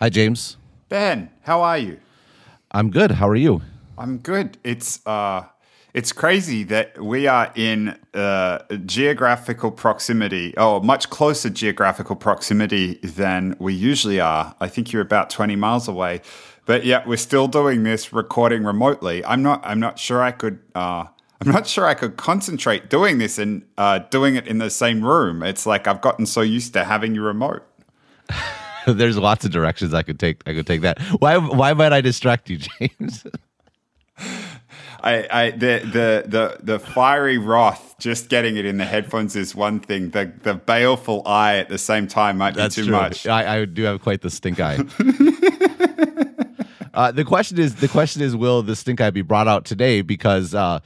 Hi, James. Ben, how are you? I'm good. How are you? I'm good. It's uh, it's crazy that we are in uh, geographical proximity, oh, much closer geographical proximity than we usually are. I think you're about 20 miles away, but yet we're still doing this recording remotely. I'm not. I'm not sure I could. Uh, I'm not sure I could concentrate doing this and uh, doing it in the same room. It's like I've gotten so used to having you remote. There's lots of directions I could take. I could take that. Why? Why might I distract you, James? I, I, the, the, the, the fiery wrath, just getting it in the headphones is one thing. The, the baleful eye at the same time might That's be too true. much. I, I do have quite the stink eye. uh, the question is, the question is, will the stink eye be brought out today? Because uh,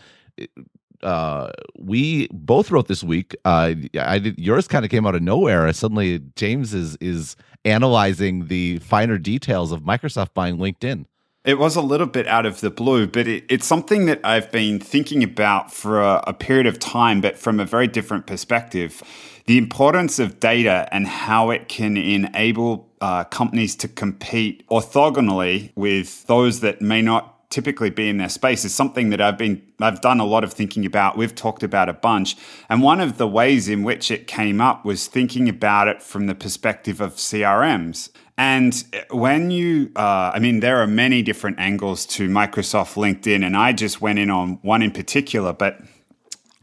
uh, we both wrote this week. Uh, I did, yours kind of came out of nowhere. Suddenly, James is is analyzing the finer details of Microsoft buying LinkedIn. It was a little bit out of the blue, but it, it's something that I've been thinking about for a, a, period of time, but from a very different perspective. The importance of data and how it can enable uh, companies to compete orthogonally with those that may not typically be in their space is something that I've been I've done a lot of thinking about. We've talked about a bunch. And one of the ways in which it came up was thinking about it from the perspective of CRMs. And when you, uh, I mean, there are many different angles to Microsoft LinkedIn, and I just went in on one in particular. But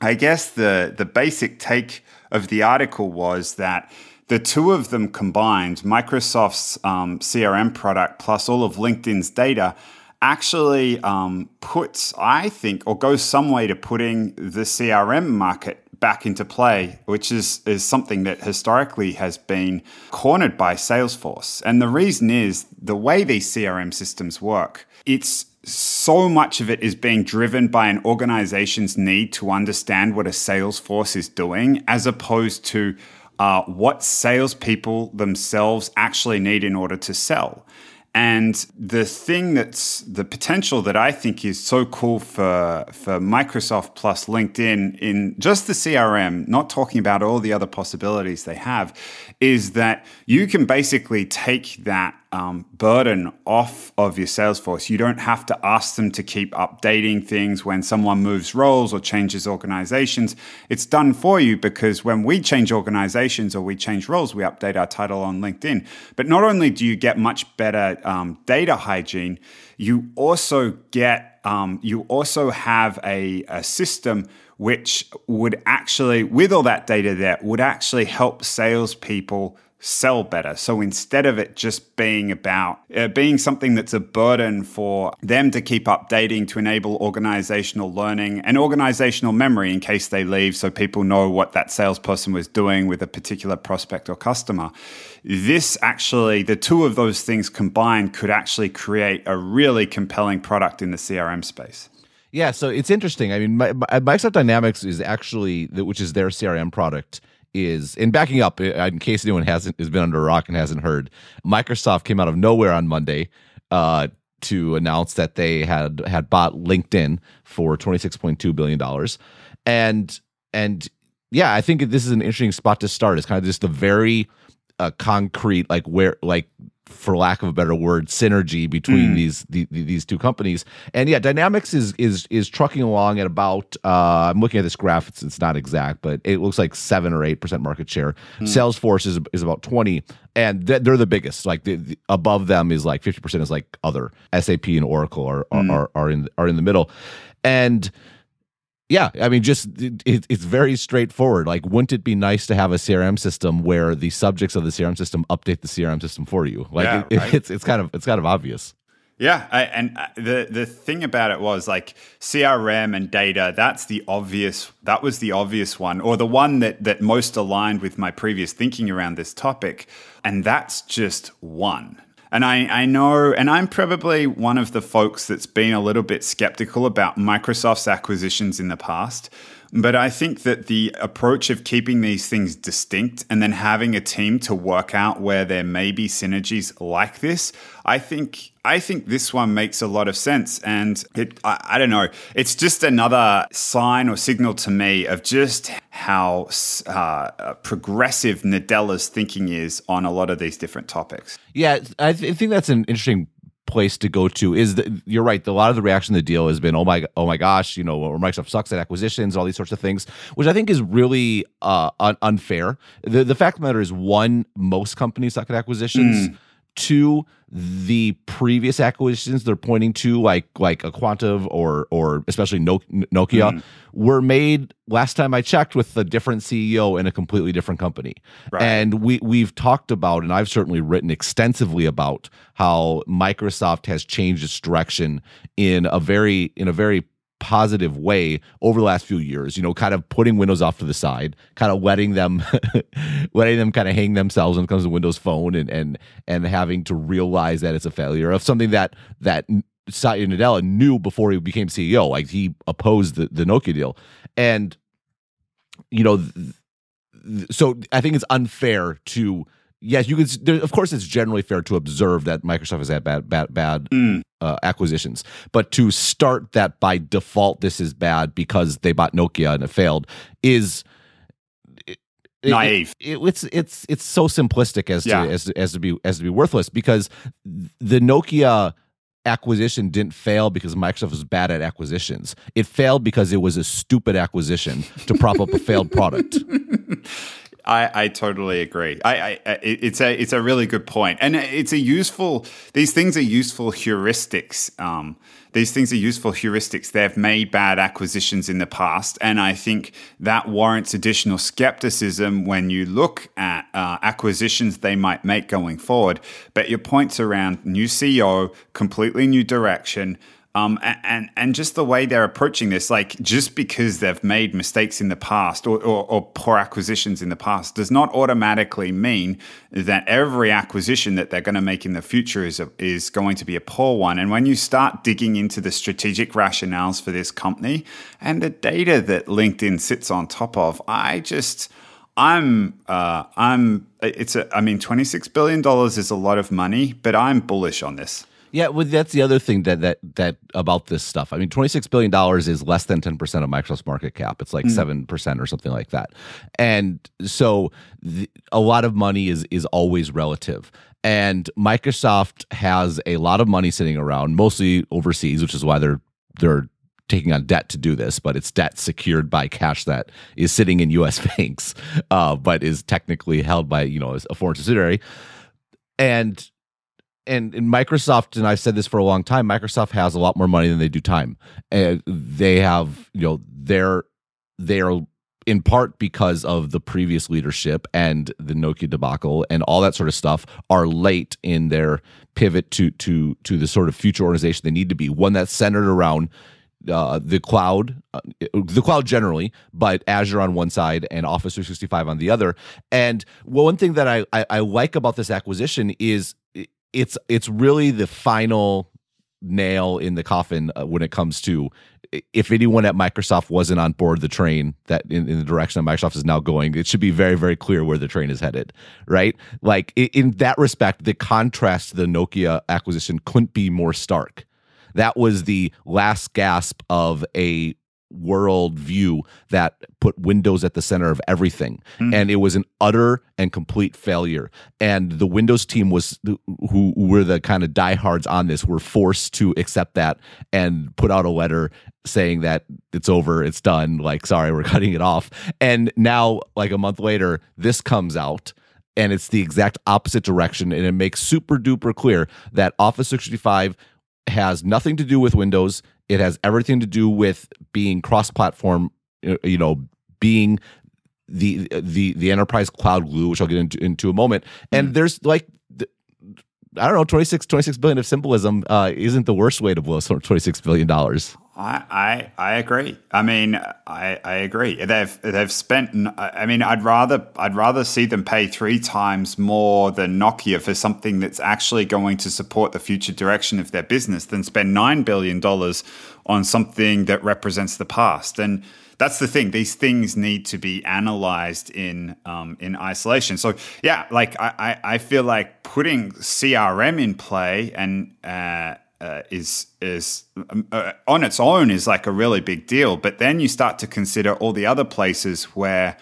I guess the the basic take of the article was that the two of them combined, Microsoft's um, CRM product plus all of LinkedIn's data, actually um, puts, I think, or goes some way to putting the CRM market back into play, which is, is something that historically has been cornered by Salesforce. And the reason is the way these CRM systems work, it's so much of it is being driven by an organization's need to understand what a sales force is doing, as opposed to uh, what salespeople themselves actually need in order to sell. And the thing that's the potential that I think is so cool for, for Microsoft plus LinkedIn in just the CRM, not talking about all the other possibilities they have, is that you can basically take that um, burden off of your sales force. You don't have to ask them to keep updating things when someone moves roles or changes organizations. It's done for you because when we change organizations or we change roles, we update our title on LinkedIn. But not only do you get much better um, data hygiene, you also get um, you also have a, a system which would actually, with all that data there, would actually help salespeople sell better. So instead of it just being about uh, being something that's a burden for them to keep updating to enable organizational learning and organizational memory in case they leave so people know what that salesperson was doing with a particular prospect or customer. This actually, the two of those things combined could actually create a really compelling product in the CRM space. Yeah, so it's interesting. I mean, Microsoft Dynamics is actually, which is their CRM product, is in backing up in case anyone hasn't has been under a rock and hasn't heard microsoft came out of nowhere on monday uh, to announce that they had had bought linkedin for 26.2 billion dollars. And and yeah i think this is an interesting spot to start. It's kind of just the very uh, concrete like where like for lack of a better word, synergy between mm. these the, these two companies. And yeah, Dynamics is is is trucking along at about. Uh, I'm looking at this graph; it's, it's not exact, but it looks like seven or eight percent market share. Mm. Salesforce is is about twenty, and they're the biggest. Like the, the, above them is like fifty percent is like other SAP and Oracle are are, mm. are are in are in the middle, and yeah, I mean, just it, it's very straightforward. Like, wouldn't it be nice to have a CRM system where the subjects of the CRM system update the CRM system for you? Like, yeah, it, right. it's it's kind of it's kind of obvious. Yeah, I, and uh, the the thing about it was like CRM and data. That's the obvious. That was the obvious one, or the one that that most aligned with my previous thinking around this topic. And that's just one. And I, I know, and I'm probably one of the folks that's been a little bit skeptical about Microsoft's acquisitions in the past. But I think that the approach of keeping these things distinct and then having a team to work out where there may be synergies like this, I think I think this one makes a lot of sense. And it, I, I don't know, it's just another sign or signal to me of just how uh, progressive Nadella's thinking is on a lot of these different topics. Yeah, I, th- I think that's an interesting place to go to is that you're right. A lot of the reaction to the deal has been, oh my, oh my gosh, you know, Microsoft sucks at acquisitions, all these sorts of things, which I think is really uh, un- unfair. The the fact of the matter is, one, most companies suck at acquisitions. Mm. Two, the previous acquisitions they're pointing to, like like aQuantive or or especially Nokia, mm. were made last time I checked with a different CEO in a completely different company. Right. And we we've talked about, and I've certainly written extensively about how Microsoft has changed its direction in a very in a very positive way over the last few years you know kind of putting windows off to the side kind of letting them letting them kind of hang themselves when it comes to windows phone and and and having to realize that it's a failure of something that that Satya Nadella knew before he became CEO like he opposed the, the Nokia deal. And you know th- so I think it's unfair to yes, you could. There, of course, it's generally fair to observe that Microsoft has had bad, bad, bad mm. uh, acquisitions, but to start that by default, this is bad because they bought Nokia and it failed is naive. It, it, it's it's it's so simplistic as yeah. to as as to be as to be worthless because the Nokia acquisition didn't fail because Microsoft was bad at acquisitions. It failed because it was a stupid acquisition to prop up a failed product. I, I totally agree. I, I, it's a it's a really good point. and it's a useful. These things are useful heuristics. Um, these things are useful heuristics. They've made bad acquisitions in the past, and I think that warrants additional skepticism when you look at uh, acquisitions they might make going forward. But your points around new CEO, completely new direction. Um, and and just the way they're approaching this, like just because they've made mistakes in the past or, or, or, poor acquisitions in the past, does not automatically mean that every acquisition that they're going to make in the future is a, is going to be a poor one. And when you start digging into the strategic rationales for this company and the data that LinkedIn sits on top of, I just I'm uh, I'm it's a I mean twenty six billion dollars is a lot of money, but I'm bullish on this. Yeah, well, that's the other thing that that that about this stuff. I mean, twenty six billion dollars is less than ten percent of Microsoft's market cap. It's like hmm. seven mm. percent or something like that. And so, the, a lot of money is is always relative. And Microsoft has a lot of money sitting around, mostly overseas, which is why they're they're taking on debt to do this, but it's debt secured by cash that is sitting in U.S. banks, uh, but is technically held by you know a foreign subsidiary. And and, and Microsoft, and I've said this for a long time, Microsoft has a lot more money than they do time. And they have, you know, they're they're in part because of the previous leadership and the Nokia debacle and all that sort of stuff are late in their pivot to to to the sort of future organization they need to be one that's centered around uh, the cloud, uh, the cloud generally, but Azure on one side and Office 365 on the other. And one thing that I, I, I like about this acquisition is it's it's really the final nail in the coffin uh, when it comes to if anyone at Microsoft wasn't on board the train that in, in, the direction that Microsoft is now going, it should be very, very clear where the train is headed, right? Like in, in that respect, the contrast to the Nokia acquisition couldn't be more stark. That was the last gasp of a world view that put Windows at the center of everything. Mm. And it was an utter and complete failure. And the Windows team was who were the kind of diehards on this were forced to accept that and put out a letter saying that it's over, it's done, like sorry, we're cutting it off. And now like a month later, this comes out and it's the exact opposite direction and it makes super duper clear that Office 65 has nothing to do with Windows it has everything to do with being cross-platform. You know, being the the the enterprise cloud glue, which I'll get into into a moment. And mm. there's like I don't know, 26, 26 billion of symbolism uh, isn't the worst way to blow $26 billion. I, I, I agree. I mean, I, I agree. They've they've spent. I mean, I'd rather I'd rather see them pay three times more than Nokia for something that's actually going to support the future direction of their business than spend nine billion dollars on something that represents the past. And that's the thing. These things need to be analyzed in um, in isolation. So yeah, like I, I feel like putting CRM in play and uh, uh, is is um, uh, on its own is like a really big deal. But then you start to consider all the other places where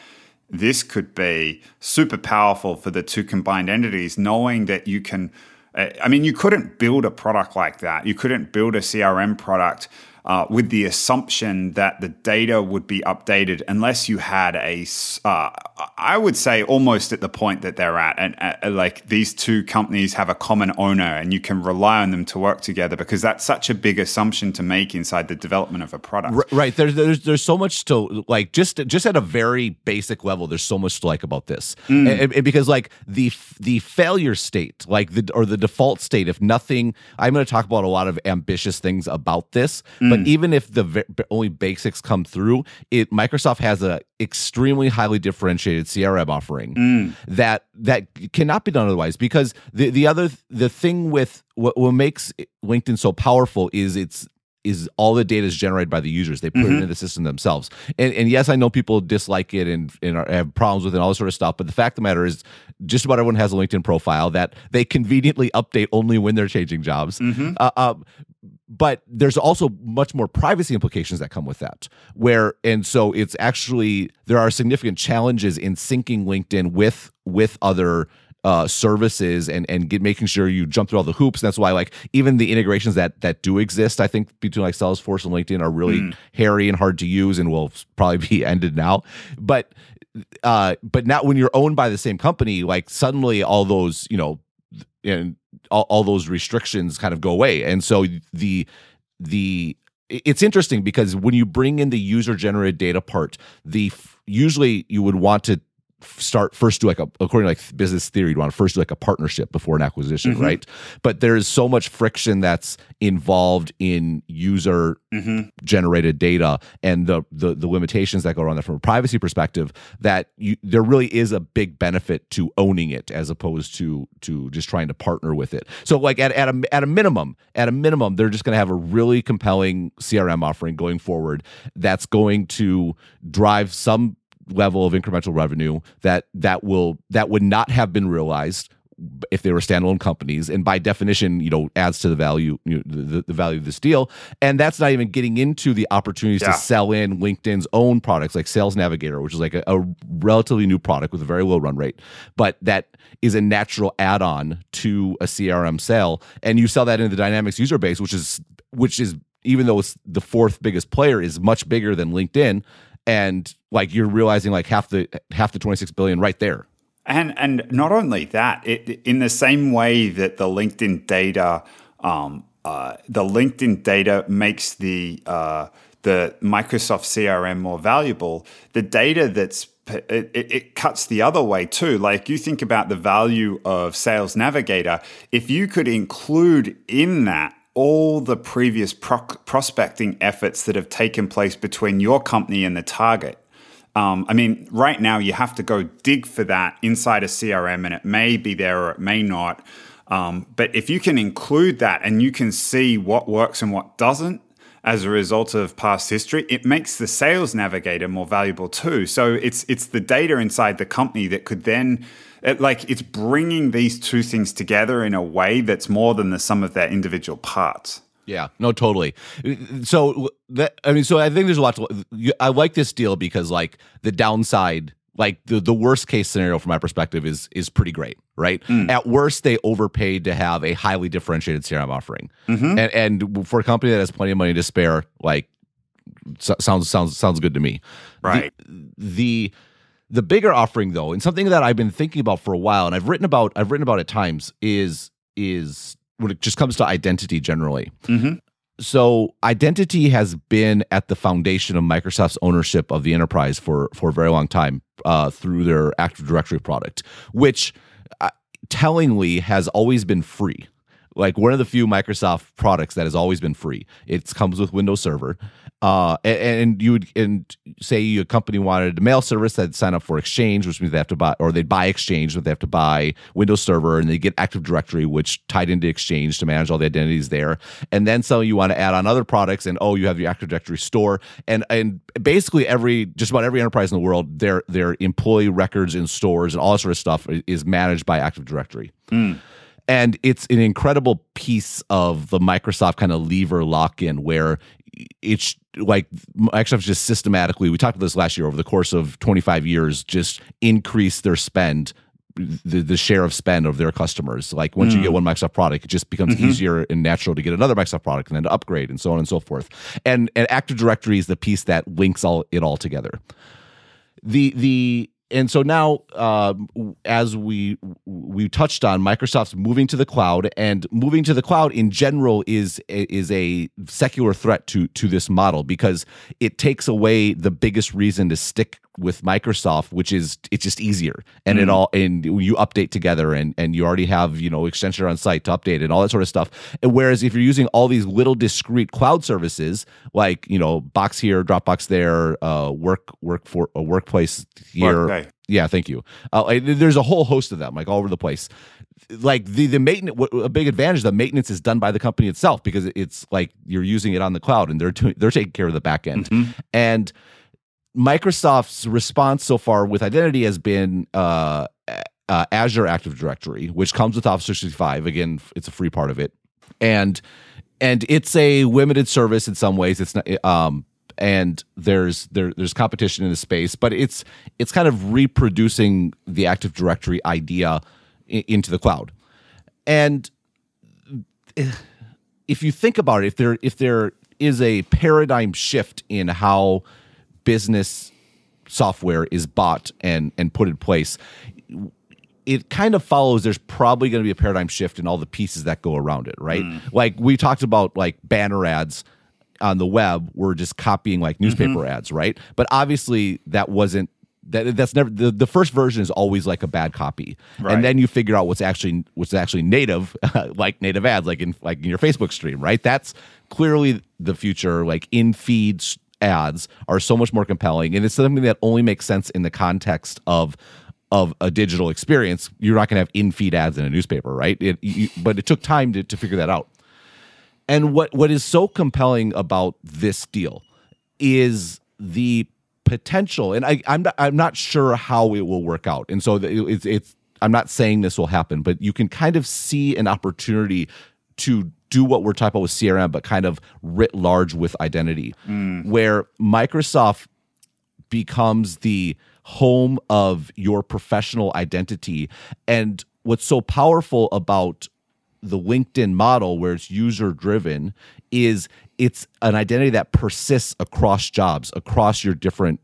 this could be super powerful for the two combined entities, knowing that you can. Uh, I mean, you couldn't build a product like that. You couldn't build a CRM product uh, with the assumption that the data would be updated unless you had a, uh, I would say almost at the point that they're at, and uh, like these two companies have a common owner, and you can rely on them to work together because that's such a big assumption to make inside the development of a product. Right. There's there's there's so much to like just just at a very basic level. There's so much to like about this, mm. and, and because like the the failure state, like the or the default state, if nothing, I'm going to talk about a lot of ambitious things about this, mm. but mm. even if the only basics come through, it Microsoft has a extremely highly differentiated CRM offering mm. that that cannot be done otherwise. Because the the other the thing with what, what makes LinkedIn so powerful is it's is all the data is generated by the users. They put mm-hmm. it in the system themselves. And, and yes, I know people dislike it and, and are, have problems with it and all this sort of stuff. But the fact of the matter is, just about everyone has a LinkedIn profile that they conveniently update only when they're changing jobs. Mm-hmm. Uh, uh, but there's also much more privacy implications that come with that where and so it's actually there are significant challenges in syncing linkedin with with other uh, services and and get making sure you jump through all the hoops. And that's why like even the integrations that that do exist, I think between like Salesforce and LinkedIn are really mm. hairy and hard to use and will probably be ended now. But uh, but now when you're owned by the same company, like suddenly all those you know and all, all those restrictions kind of go away. And so the the it's interesting because when you bring in the user generated data part, the usually you would want to start first do like a according to like business theory you want to first do like a partnership before an acquisition mm-hmm. right but there's so much friction that's involved in user mm-hmm. generated data and the, the the limitations that go around that from a privacy perspective that you, there really is a big benefit to owning it as opposed to to just trying to partner with it so like at, at a at a minimum at a minimum they're just going to have a really compelling crm offering going forward that's going to drive some level of incremental revenue that that will that would not have been realized if they were standalone companies. And by definition you know adds to the value you know, the, the value of this deal. And that's not even getting into the opportunities yeah. to sell in linkedin's own products like sales navigator which is like a, a, relatively new product with a very low run rate but that is a natural add-on to a crm sale. And you sell that into the dynamics user base which is which is even though it's the fourth biggest player is much bigger than linkedin and like you're realizing like half the half the 26 billion right there and and not only that it, in the same way that the linkedin data um, uh, the linkedin data makes the uh, the microsoft crm more valuable the data that's it, it, cuts the other way too. Like you think about the value of Sales Navigator, if you could include in that all the previous pro- prospecting efforts that have taken place between your company and the target. Um, I mean, right now you have to go dig for that inside a CRM, and it may be there or it may not. Um, but if you can include that and you can see what works and what doesn't as a result of past history, it makes the sales navigator more valuable too. So it's it's the data inside the company that could then it, like it's bringing these two things together in a way that's more than the sum of their individual parts. Yeah, no, totally. So uh, that I mean, so I think there's a lot to. I like this deal because like the downside, like the the worst case scenario from my perspective is is pretty great, right? Mm. At worst, they overpaid to have a highly differentiated CRM offering, mm-hmm. and, and for a company that has plenty of money to spare, like sounds sounds sounds good to me. Right. The, the the bigger offering though, and something that I've been thinking about for a while, and I've written about I've written about at times is is when it just comes to identity generally. Mm-hmm. So identity has been at the foundation of Microsoft's ownership of the enterprise for for a very long time uh, through their Active Directory product, which uh, tellingly has always been free like one of the few Microsoft products that has always been free. It comes with Windows Server, uh, and, and, you would and say your company wanted a mail service that sign up for Exchange, which means they have to buy or they'd buy Exchange, but they have to buy Windows Server, and they get Active Directory, which tied into Exchange to manage all the identities there. And then so you want to add on other products, and oh, you have your Active Directory store, and and basically every just about every enterprise in the world, their their employee records in stores and all that sort of stuff is managed by Active Directory. Mm and it's an incredible piece of the Microsoft kind of lever lock in where it's like Microsoft just systematically we talked about this last year over the course of 25 years just increase their spend the, the share of spend of their customers. Like once mm. you get mm. one Microsoft product, it just becomes mm-hmm. easier and natural to get another Microsoft product and then to upgrade and so on and so forth. And and Active Directory is the piece that links all it all together. The the and so now uh, as we we touched on microsoft's moving to the cloud and moving to the cloud in general is is a secular threat to to this model because it takes away the biggest reason to stick with Microsoft, which is it's just easier and mm. it all and you update together and and you already have you know extension on site to update and all that sort of stuff. And whereas if you're using all these little discrete cloud services like you know Box here, Dropbox there, uh, work work for a workplace here. Yeah, thank you. Uh, there's a whole host of them like all over the place. Like the the maintenance, a big advantage the maintenance is done by the company itself because it's like you're using it on the cloud and they're doing, they're taking care of the back end mm-hmm. and Microsoft's response so far with identity has been uh, uh, Azure Active Directory, which comes with Office 365. Again, it's a free part of it, and and it's a limited service in some ways. It's not. Um, and there's there there's competition in the space, but it's it's kind of reproducing the Active Directory idea I- into the cloud. And if you think about it, if there if there is a paradigm shift in how business software is bought and and put in place it kind of follows there's probably going to be a paradigm shift in all the pieces that go around it right mm. like we talked about like banner ads on the web were just copying like newspaper mm-hmm. ads right but obviously that wasn't that that's never the, the first version is always like a bad copy right. and then you figure out what's actually what's actually native like native ads like in like in your facebook stream right that's clearly the future like in feeds ads are so much more compelling and it's something that only makes sense in the context of of a digital experience. You're not going to have in-feed ads in a newspaper right? It, you, but it took time to, to figure that out. And what what is so compelling about this deal is the potential and I, I'm not, I'm not sure how it will work out. And so it's it's I'm not saying this will happen but you can kind of see an opportunity to do what we're talking about with CRM, but kind of writ large with identity, mm. where Microsoft becomes the home of your professional identity. And what's so powerful about the LinkedIn model, where it's user driven, is it's an identity that persists across jobs, across your different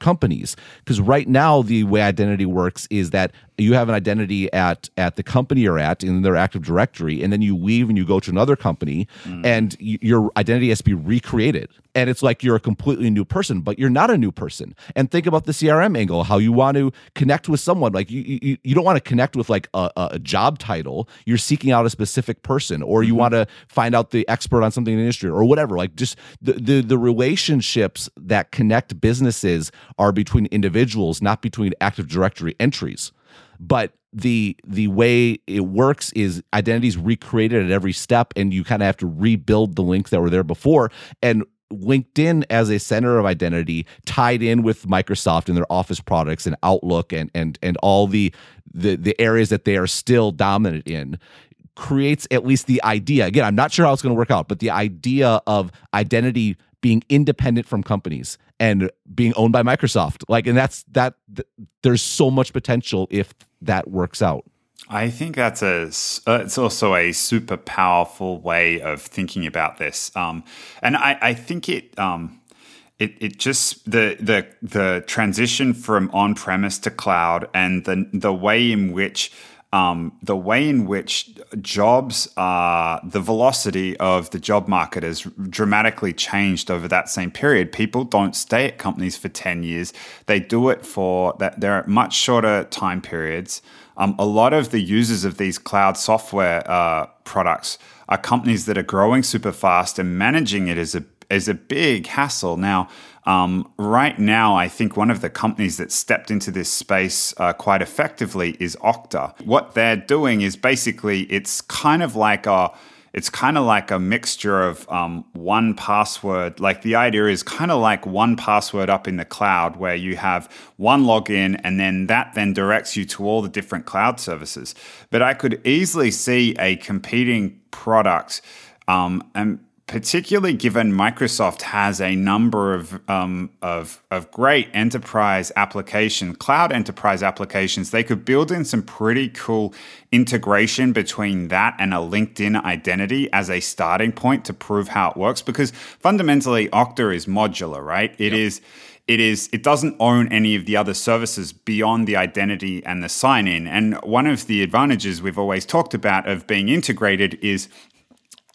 companies because right now the way identity works is that you have an identity at at the company you're at in their active directory and then you leave and you go to another company mm. and y- your identity has to be recreated and it's like you're a completely new person but you're not a new person. And think about the crm angle how you want to connect with someone. Like you you, you don't want to connect with like a, a, job title. You're seeking out a specific person or you mm-hmm. want to find out the expert on something in the industry or whatever. Like just the, the the relationships that connect businesses are between individuals not between active directory entries. But the the way it works is identities recreated at every step and you kind of have to rebuild the links that were there before. And LinkedIn as a center of identity tied in with Microsoft and their Office products and Outlook and and and all the the the areas that they are still dominant in creates at least the idea. Again, I'm not sure how it's going to work out, but the idea of identity being independent from companies and being owned by Microsoft. Like and that's that th- there's so much potential if that works out. I think that's a. Uh, it's also a super powerful way of thinking about this, um, and I, I think it. Um, it, it just the the the transition from on premise to cloud and the the way in which um, the way in which jobs are, the velocity of the job market has dramatically changed over that same period. People don't stay at companies for 10 years. They do it for that. They're at much shorter time periods. Um, a lot of the users of these cloud software uh, products are companies that are growing super fast and managing it is a, is a big hassle. Now, um, right now, I think one of the companies that stepped into this space uh, quite effectively is Okta. What they're doing is basically it's kind of like a it's kind of like a mixture of um, one password. Like the idea is kind of like one password up in the cloud where you have one login and then that then directs you to all the different cloud services. But I could easily see a competing product um, and particularly given Microsoft has a number of, um, of, of great enterprise application, cloud enterprise applications, they could build in some pretty cool integration between that and a LinkedIn identity as a starting point to prove how it works. Because fundamentally, Okta is modular, right? It yep. is it is it doesn't own any of the other services beyond the identity and the sign in and one of the advantages we've always talked about of being integrated is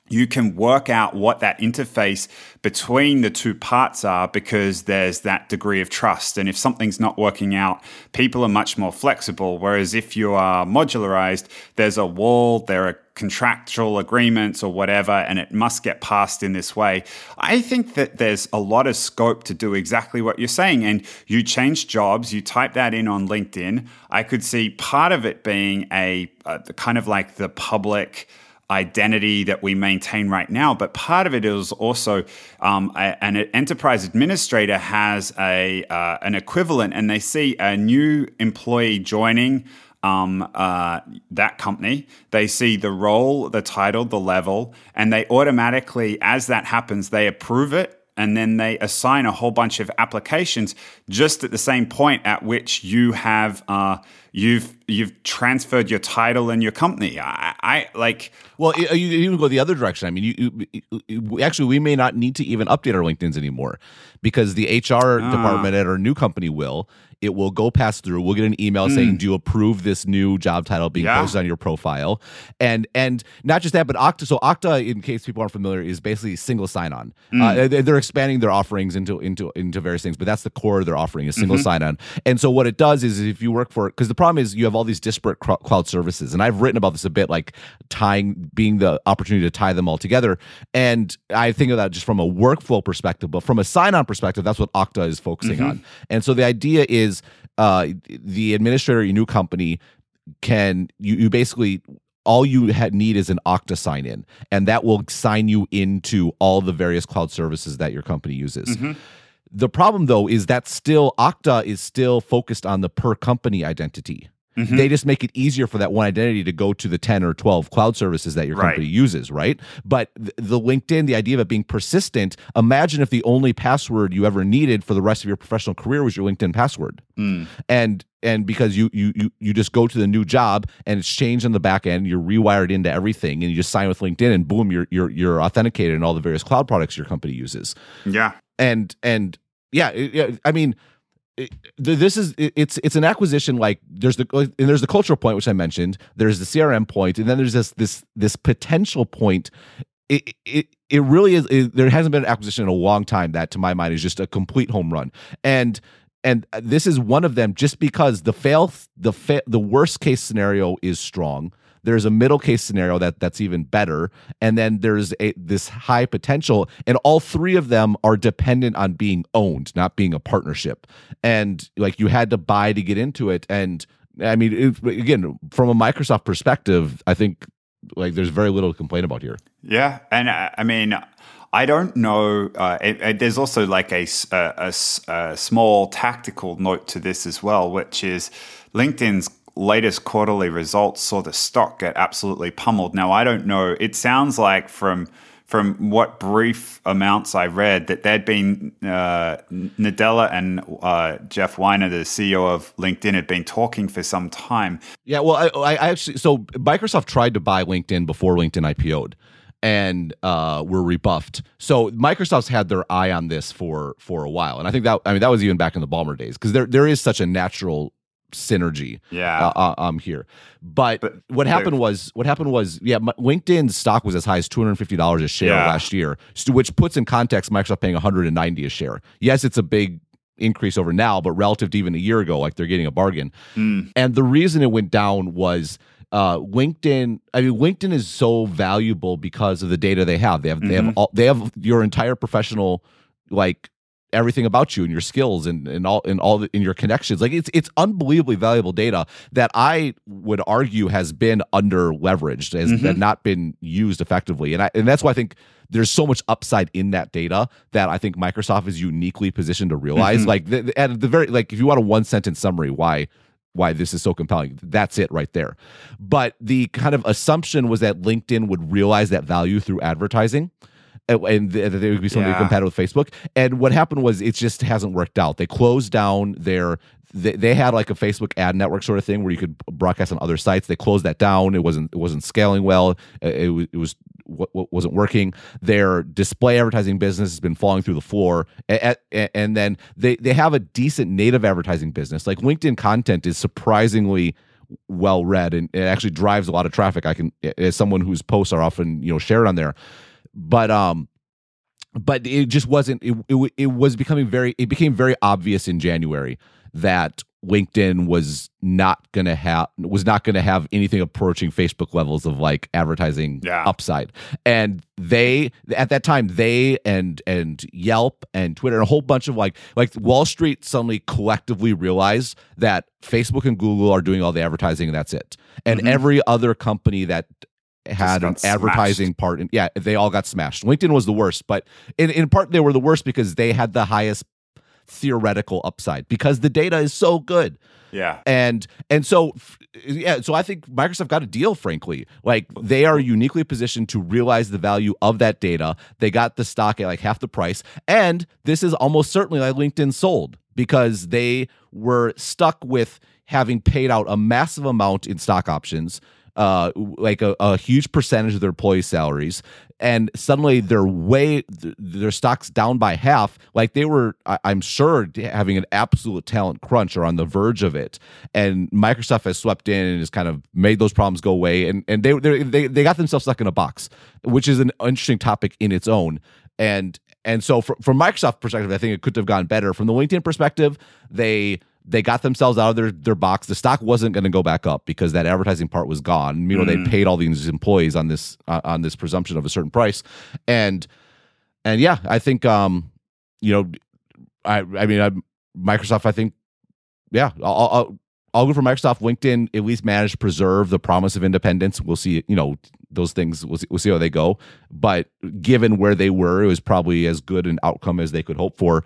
you can work out what that interface between the two parts are because there's that degree of trust. And if something's not working out, people are much more flexible. Whereas if you are modularized, there's a wall, there are contractual agreements or whatever, and it must get passed in this way. I think that there's a lot of scope to do exactly what you're saying. And you change jobs, you type that in on LinkedIn. I could see part of it being a, a kind of like the public identity that we maintain right now. But part of it is also um, a, an enterprise administrator has a uh, an equivalent, and they see a new employee joining. Um, uh, that company, they see the role, the title, the level, and they automatically, as that happens, they approve it and then they assign a whole bunch of applications just at the same point at which you have uh, you've you've transferred your title and your company. I, I like. Well, you even go the other direction. I mean, you, you, actually we may not need to even update our LinkedIn's anymore because the HR uh. department at our new company will. It will go pass through. We'll get an email mm. saying, "Do you approve this new job title being yeah. posted on your profile?" And and not just that, but Okta. So Okta, in case people aren't familiar, is basically single sign-on. Mm. Uh, they're expanding their offerings into into into various things, but that's the core of their offering is single mm-hmm. sign-on. And so what it does is, if you work for, because the problem is you have all these disparate cloud services, and I've written about this a bit, like tying, being the opportunity to tie them all together. And I think of that just from a workflow perspective, but from a sign-on perspective, that's what Okta is focusing mm-hmm. on. And so the idea is uh, the administrator of your new company can you, you basically all you need is an Okta sign in, and that will sign you into all the various cloud services that your company uses. Mm-hmm. The problem, though, is that still Okta is still focused on the per company identity. Mm-hmm. They just make it easier for that one identity to go to the 10 or 12 cloud services that your right. company uses, right? But the LinkedIn, the idea of it being persistent, imagine if the only password you ever needed for the rest of your professional career was your LinkedIn password. Mm. And and because you you you you just go to the new job and it's changed on the back end, you're rewired into everything and you just sign with LinkedIn and boom, you're you're you're authenticated in all the various cloud products your company uses. Yeah. And and yeah, I mean, this is it's it's an acquisition like there's the and there's the cultural point which I mentioned there's the CRM point and then there's this this this potential point. It it it really is it, there hasn't been an acquisition in a long time that to my mind is just a complete home run. And and this is one of them just because the fail the fa- the worst case scenario is strong there's a middle case scenario that that's even better, and then there's a this high potential, and all three of them are dependent on being owned, not being a partnership. And like you had to buy to get into it, and I mean, it, again, from a Microsoft perspective, I think like there's very little to complain about here. Yeah, and I, I mean. I don't know. Uh, it, it, there's also like a, a, a, a, small tactical note to this as well, which is LinkedIn's latest quarterly results saw the stock get absolutely pummeled. Now, I don't know. It sounds like from from what brief amounts I read that there'd been uh, Nadella and uh, Jeff Weiner, the CEO of LinkedIn, had been talking for some time. Yeah, well, I, I actually so Microsoft tried to buy LinkedIn before LinkedIn IPO'd and uh, were rebuffed. So Microsoft's had their eye on this for for a while, and I think that I mean that was even back in the Ballmer days because there there is such a natural synergy yeah uh, uh, um here but, but what happened was what happened was yeah linkedin's stock was as high as $250 a share yeah. last year which puts in context microsoft paying 190 a share yes it's a big increase over now but relative to even a year ago like they're getting a bargain mm. and the reason it went down was uh, LinkedIn. I mean, LinkedIn is so valuable because of the data they have. They have mm-hmm. they have mm-hmm. all, they have your entire professional like everything about you and your skills and, and all and all the, in your connections. Like it's it's unbelievably valuable data that I would argue has been under leveraged, has mm-hmm. not been used effectively. And I and that's why I think there's so much upside in that data that I think Microsoft is uniquely positioned to realize. Mm-hmm. Like the, at the very like if you want a one sentence summary why why this is so compelling. That's it right there. But the kind of assumption was that LinkedIn would realize that value through advertising and that they would be something yeah. competitive with Facebook. And what happened was it just hasn't worked out. They closed down their they, they had like a Facebook ad network sort of thing where you could broadcast on other sites. They closed that down. It wasn't it wasn't scaling well. Uh, it, it, it was what wasn't working. Their display advertising business has been falling through the floor, and, and then they they have a decent native advertising business. Like LinkedIn content is surprisingly well read and it actually drives a lot of traffic. I can as someone whose posts are often you know shared on there, but um but it just wasn't it, it, it was becoming very it became very obvious in January that LinkedIn was not going to have was not going to have anything approaching Facebook levels of like advertising yeah. upside. And they at that time they and and Yelp and Twitter and a whole bunch of like like Wall Street suddenly collectively realized that Facebook and Google are doing all the advertising and that's it. And mm-hmm. every other company that had an advertising smashed. part and yeah they all got smashed linkedin was the worst but in, in part they were the worst because they had the highest theoretical upside because the data is so good. Yeah. And and so yeah, so I think Microsoft got a deal frankly. Like they are uniquely positioned to realize the value of that data. They got the stock at like half the price and this is almost certainly like LinkedIn sold because they were stuck with having paid out a massive amount in stock options uh, like a, a huge percentage of their employee salaries. And suddenly they're way their stocks down by half. Like they were i'm sure having an absolute talent crunch or on the verge of it. And microsoft has swept in and has kind of made those problems go away. And and they they they got themselves stuck in a box which is an interesting topic in its own. And and so from, from microsoft perspective i think it could have gone better. From the linkedin perspective they they got themselves out of their, their box. The stock wasn't going to go back up because that advertising part was gone. You know, mm. they paid all these employees on this uh, on this presumption of a certain price, and and yeah, I think um, you know, I I mean, I, Microsoft. I think yeah, I'll, I'll I'll go for Microsoft. LinkedIn at least managed to preserve the promise of independence. We'll see. You know, those things. We'll see, we'll see how they go. But given where they were, it was probably as good an outcome as they could hope for,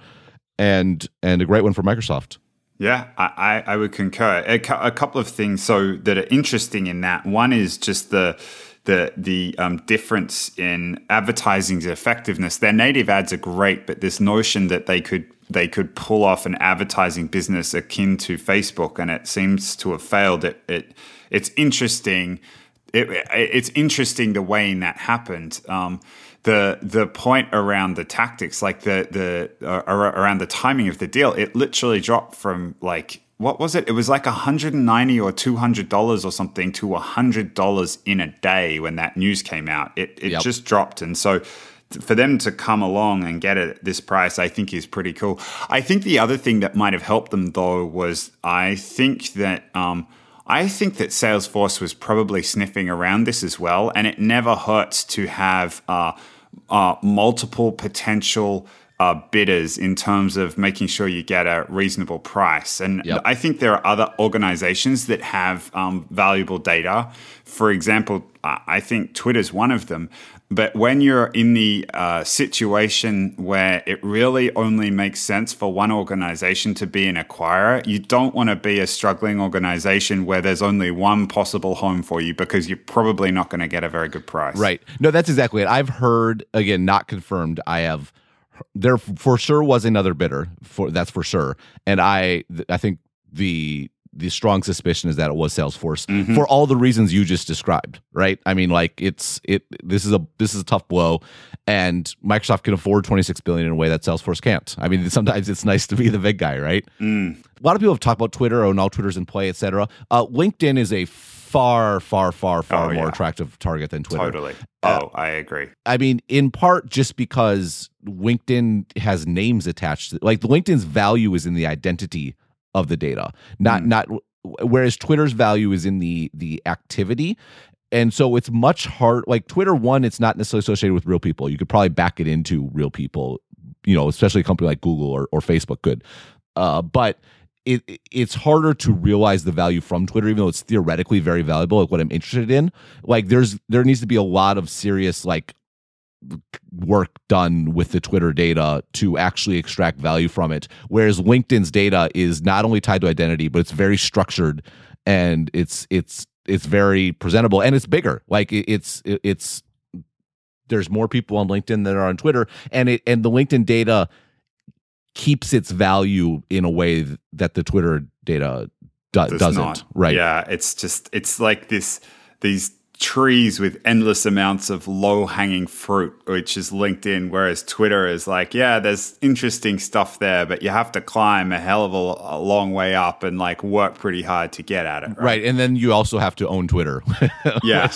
and and a great one for Microsoft. Yeah, I, I would concur. A, a, couple of things so that are interesting in that. One is just the the the um, difference in advertising's effectiveness. Their native ads are great, but this notion that they could they could pull off an advertising business akin to Facebook, and it seems to have failed. It, it it's interesting. It, it's interesting the way in that happened. Um, the the point around the tactics, like the the uh, around the timing of the deal, it literally dropped from like what was it? It was like 190 or 200 dollars or something to 100 dollars in a day when that news came out. It it yep. just dropped, and so for them to come along and get it at this price, I think is pretty cool. I think the other thing that might have helped them though was I think that. Um, I think that Salesforce was probably sniffing around this as well, and it never hurts to have uh, uh, multiple potential uh, bidders in terms of making sure you get a reasonable price. And yep. I think there are other organizations that have um, valuable data. For example, I think Twitter's one of them. But when you're in the uh, situation where it really only makes sense for one organization to be an acquirer, you don't want to be a struggling organization where there's only one possible home for you because you're probably not going to get a very good price. Right. No, that's exactly it. I've heard, again, not confirmed, I have there for sure was another bidder for that's for sure and i i think the the strong suspicion is that it was Salesforce mm-hmm. for all the reasons you just described, right? I mean, like it's it this is a this is a tough blow, and Microsoft can afford 26 billion in a way that Salesforce can't. I mean, sometimes it's nice to be the big guy, right? Mm. A lot of people have talked about Twitter, oh, now Twitter's in play, etc. Uh, LinkedIn is a far, far, far, far oh, more yeah. attractive target than Twitter. Totally. Uh, oh, I agree. I mean, in part just because LinkedIn has names attached. To, like LinkedIn's value is in the identity of the data not mm. not whereas twitter's value is in the the activity and so it's much hard like twitter one it's not necessarily associated with real people you could probably back it into real people you know, especially a company like Google or, or Facebook could. Uh, but it it's harder to realize the value from Twitter, even though it's theoretically very valuable. Like what I'm interested in, like there's there needs to be a lot of serious like work done with the Twitter data to actually extract value from it. Whereas LinkedIn's data is not only tied to identity, but it's very structured and it's it's it's very presentable and it's bigger. Like it's it's there's more people on LinkedIn than are on Twitter, and it and the LinkedIn data keeps its value in a way that the Twitter data do, Does not Right? Yeah, it's just it's like this these trees with endless amounts of low hanging fruit, which is LinkedIn, whereas Twitter is like, yeah, there's interesting stuff there, but you have to climb a hell of a, a long way up and like work pretty hard to get at it. Right. right. And then you also have to own Twitter. yeah.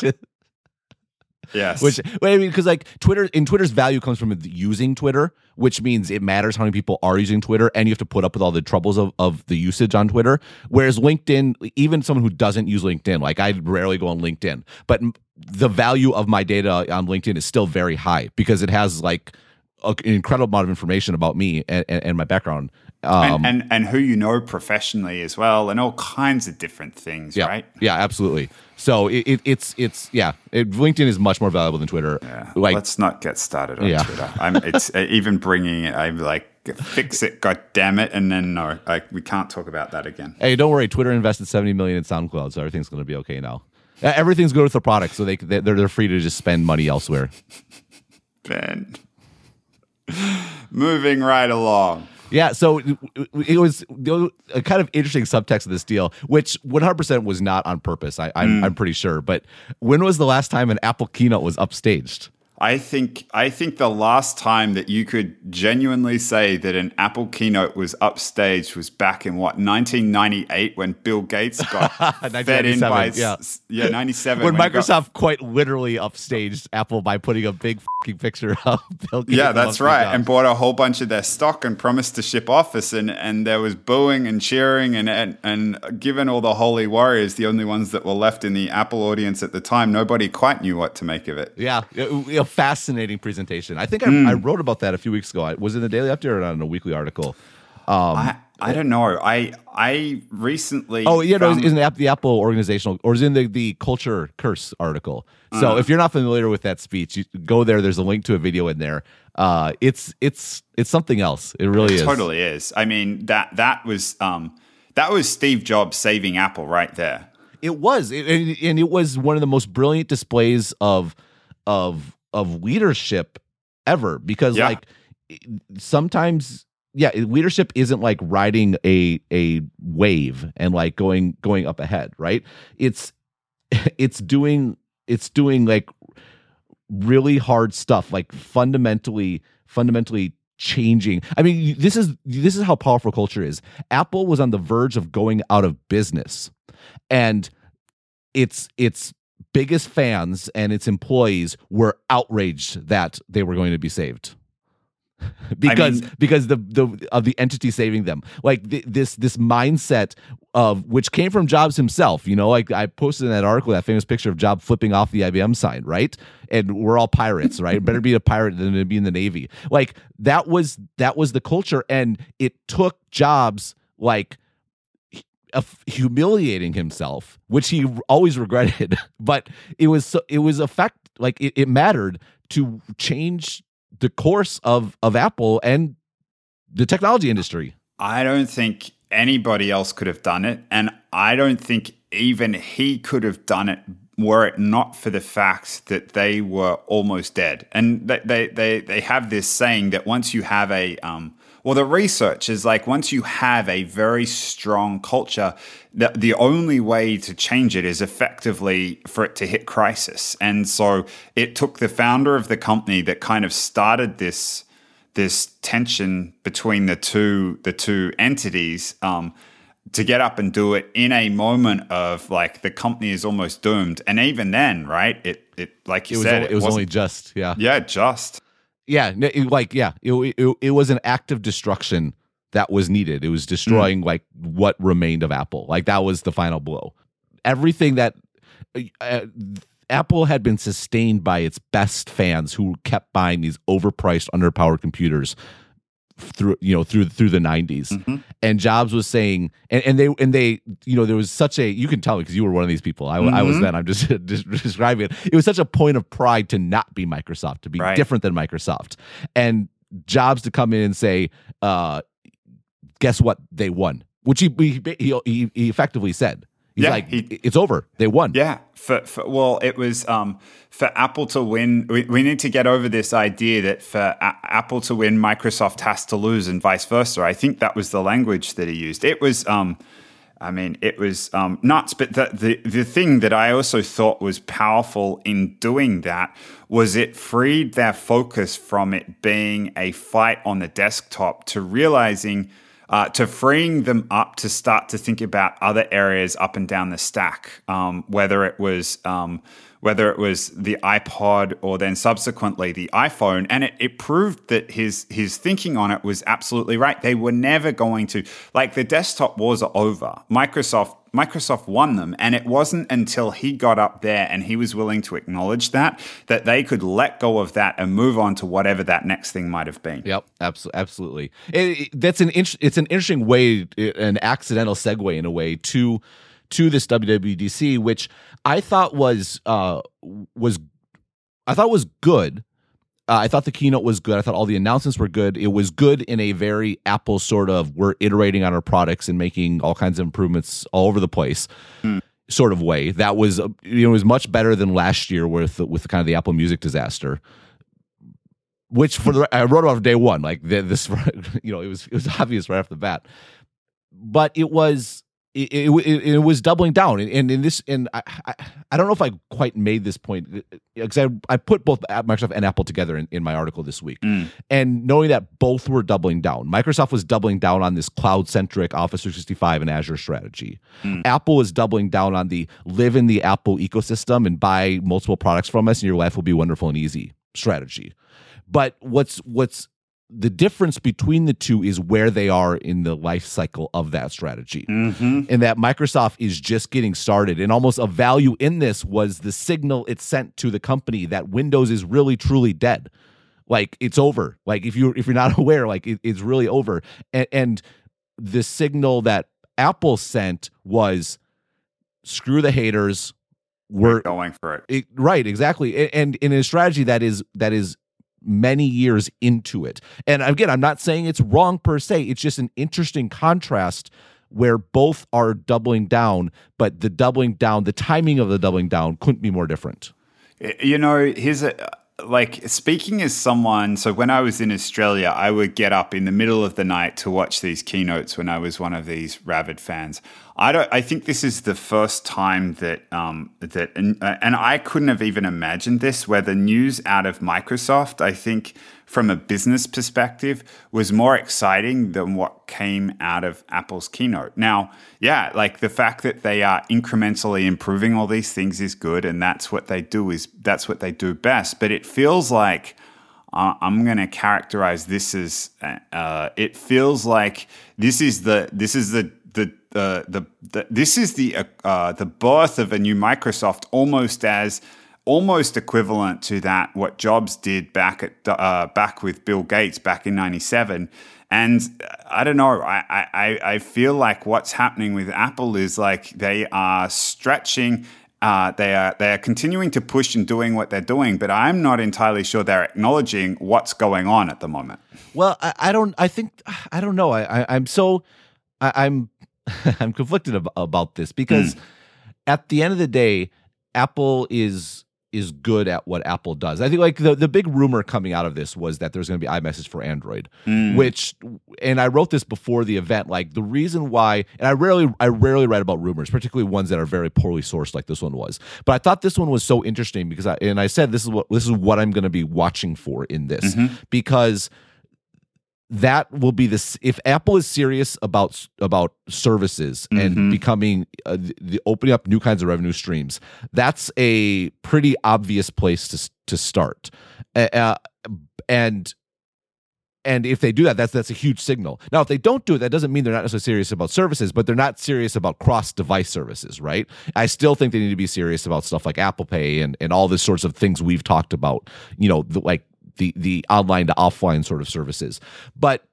Yes. Which, I mean, because like Twitter, in Twitter's value comes from using Twitter, which means it matters how many people are using Twitter, and you have to put up with all the troubles of, of the usage on Twitter. Whereas LinkedIn, even someone who doesn't use LinkedIn, like I rarely go on LinkedIn, but the value of my data on LinkedIn is still very high because it has like an incredible amount of information about me and, and, and my background um, and, and, and who you know professionally as well, and all kinds of different things, yeah, right? Yeah, absolutely. So it, it, it's it's yeah, it, LinkedIn is much more valuable than Twitter. Yeah, like, let's not get started on yeah. Twitter. I'm it's uh, even bringing it. I'm like fix it, god damn it, and then no, like we can't talk about that again. Hey, don't worry. Twitter invested seventy million in SoundCloud, so everything's going to be okay now. Everything's good with the product, so they they're they're free to just spend money elsewhere. Ben, moving right along. Yeah, so it was a kind of interesting subtext of this deal, which 100% was not on purpose. I, I'm, mm. I'm pretty sure. But when was the last time an Apple keynote was upstaged? I think I think the last time that you could genuinely say that an Apple keynote was upstaged was back in what 1998 when Bill Gates got fed in by yeah, yeah 97 when, when Microsoft got, quite literally upstaged Apple by putting a big fucking picture of Bill Gates. Yeah, that's right, and bought a whole bunch of their stock and promised to ship Office, and and there was booing and cheering, and and and given all the holy warriors, the only ones that were left in the Apple audience at the time, nobody quite knew what to make of it. Yeah. It, fascinating presentation. I think I, mm. I, wrote about that a few weeks ago. I was in the Daily Update or on a weekly article. Um, I, I don't know. I I recently. Oh yeah, found... no, in the, the Apple organizational or is in the the Culture Curse article. So uh, if you're not familiar with that speech, you go there. There's a link to a video in there. Uh, it's it's it's something else. It really it is. Totally is. I mean that that was um that was Steve Jobs saving Apple right there. It was, it, and it was one of the most brilliant displays of of of leadership ever because yeah. like sometimes yeah leadership isn't like riding a a wave and like going going up ahead right? It's it's doing it's doing like really hard stuff like fundamentally fundamentally changing. I mean this is this is how powerful culture is. Apple was on the verge of going out of business. And it's it's biggest fans and its employees were outraged that they were going to be saved. Because I mean, because the the of the entity saving them. Like th- this this mindset of which came from Jobs himself you know like I posted in that article that famous picture of Jobs flipping off the IBM sign right? And we're all pirates right? Better be a pirate than to be in the navy. Like that was that was the culture and it took Jobs like humiliating himself, which he always regretted. But it was so, it was a fact like it, it mattered to change the course of of Apple and the technology industry. I don't think anybody else could have done it, and I don't think even he could have done it were it not for the fact that they were almost dead. And they they they, have this saying that once you have a um, well, the research is like once you have a very strong culture, the, the only way to change it is effectively for it to hit crisis. And so it took the founder of the company that kind of started this this tension between the two the two entities um, to get up and do it in a moment of like the company is almost doomed. And even then, right? It it like you it said, was, it, it was only just yeah yeah just yeah, like yeah, it, it, it was an act of destruction that was needed. It was destroying mm. like what remained of Apple. Like that was the final blow. Everything that uh, uh, Apple had been sustained by its best fans who kept buying these overpriced, underpowered computers through you know through through the 90s Mm-hmm. and jobs was saying and, and they and they you know there was such a you can tell because you were one of these people. I, I Mm-hmm. was then. I'm just, just describing it. It was such a point of pride to not be microsoft to be Right. different than microsoft. And jobs to come in and say uh guess what? They won which he he, he, he effectively said he's Yeah, like he- it's over they won Yeah. For, for well, it was um, for Apple to win. We, we need to get over this idea that for A- Apple to win, Microsoft has to lose, and vice versa. I think that was the language that he used. It was. Um, I mean, it was um, nuts. But the, the the thing that I also thought was powerful in doing that was it freed their focus from it being a fight on the desktop to realizing uh, to freeing them up to start to think about other areas up and down the stack, um, whether it was um, whether it was the iPod or then subsequently the iPhone, and it, it proved that his his thinking on it was absolutely right. They were never going to like the desktop wars are over. Microsoft Microsoft won them, and it wasn't until he got up there and he was willing to acknowledge that that they could let go of that and move on to whatever that next thing might have been. Yep, absolutely, absolutely. It, it- that's an it's an interesting way, an accidental segue in a way to to this WWDC, which I thought was uh was I thought was good. Uh, I thought the keynote was good. I thought all the announcements were good. It was good in a very Apple sort of we're iterating on our products and making all kinds of improvements all over the place sort of way. That was uh, you know was much better than last year with with kind of the Apple Music disaster which for the I wrote about day one, like this, you know, it was it was obvious right off the bat, but it was it, it, it, it was doubling down, and, and in this, and I, I I don't know if I quite made this point uh, uh, because I I put both Microsoft and Apple together in, in my article this week, mm. and knowing that both were doubling down, Microsoft was doubling down on this cloud centric Office 365 and Azure strategy. Mm. Apple was doubling down on the live in the Apple ecosystem and buy multiple products from us, and your life will be wonderful and easy strategy. But what's what's the difference between the two is where they are in the life cycle of that strategy. Mm-hmm. And that Microsoft is just getting started. And almost a value in this was the signal it sent to the company that Windows is really truly dead. Like it's over. Like if you if you're not aware, like it, it's really over. And, and the signal that Apple sent was screw the haters. We're Going for it. it, right, exactly, A- and in a strategy that is that is many years into it. And again, I'm not saying it's wrong per se. It's just an interesting contrast where both are doubling down, but the doubling down, the timing of the doubling down couldn't be more different. You know, here's a like speaking as someone. So when I was in Australia, I would get up in the middle of the night to watch these keynotes when I was one of these rabid fans. I don't. I think this is the first time that um, that and, and I couldn't have even imagined this. Where the news out of Microsoft, I think from a business perspective, was more exciting than what came out of Apple's keynote. Now, yeah, like the fact that they are incrementally improving all these things is good, and that's what they do is that's what they do best. But it feels like uh, I'm going to characterize this as uh, it feels like this is the this is the the the, the, this is the uh, uh, the birth of a new Microsoft almost as almost equivalent to that what Jobs did back at uh, back with Bill Gates back in '97. And I don't know. I, I, I feel like what's happening with Apple is like they are stretching. Uh, they are they are continuing to push and doing what they're doing, but I'm not entirely sure they're acknowledging what's going on at the moment. Well, I, I don't. I think I don't know. I, I I'm so I, I'm I'm conflicted ab- about this because hmm. at the end of the day, Apple is is good at what Apple does. I think like the the big rumor coming out of this was that there's going to be iMessage for Android, hmm. which and I wrote this before the event. Like the reason why, and I rarely I rarely write about rumors, particularly ones that are very poorly sourced, like this one was. But I thought this one was so interesting because I and I said this is what this is what I'm going to be watching for in this mm-hmm. because that will be this if apple is serious about about services and becoming uh, the, opening up new kinds of revenue streams that's a pretty obvious place to to start. Uh, and and if they do that that's that's a huge signal. Now if they don't do it that doesn't mean they're not necessarily serious about services but they're not serious about cross device services right? I still think they need to be serious about stuff like apple pay and and all the sorts of things we've talked about you know the, like the the online to offline sort of services. But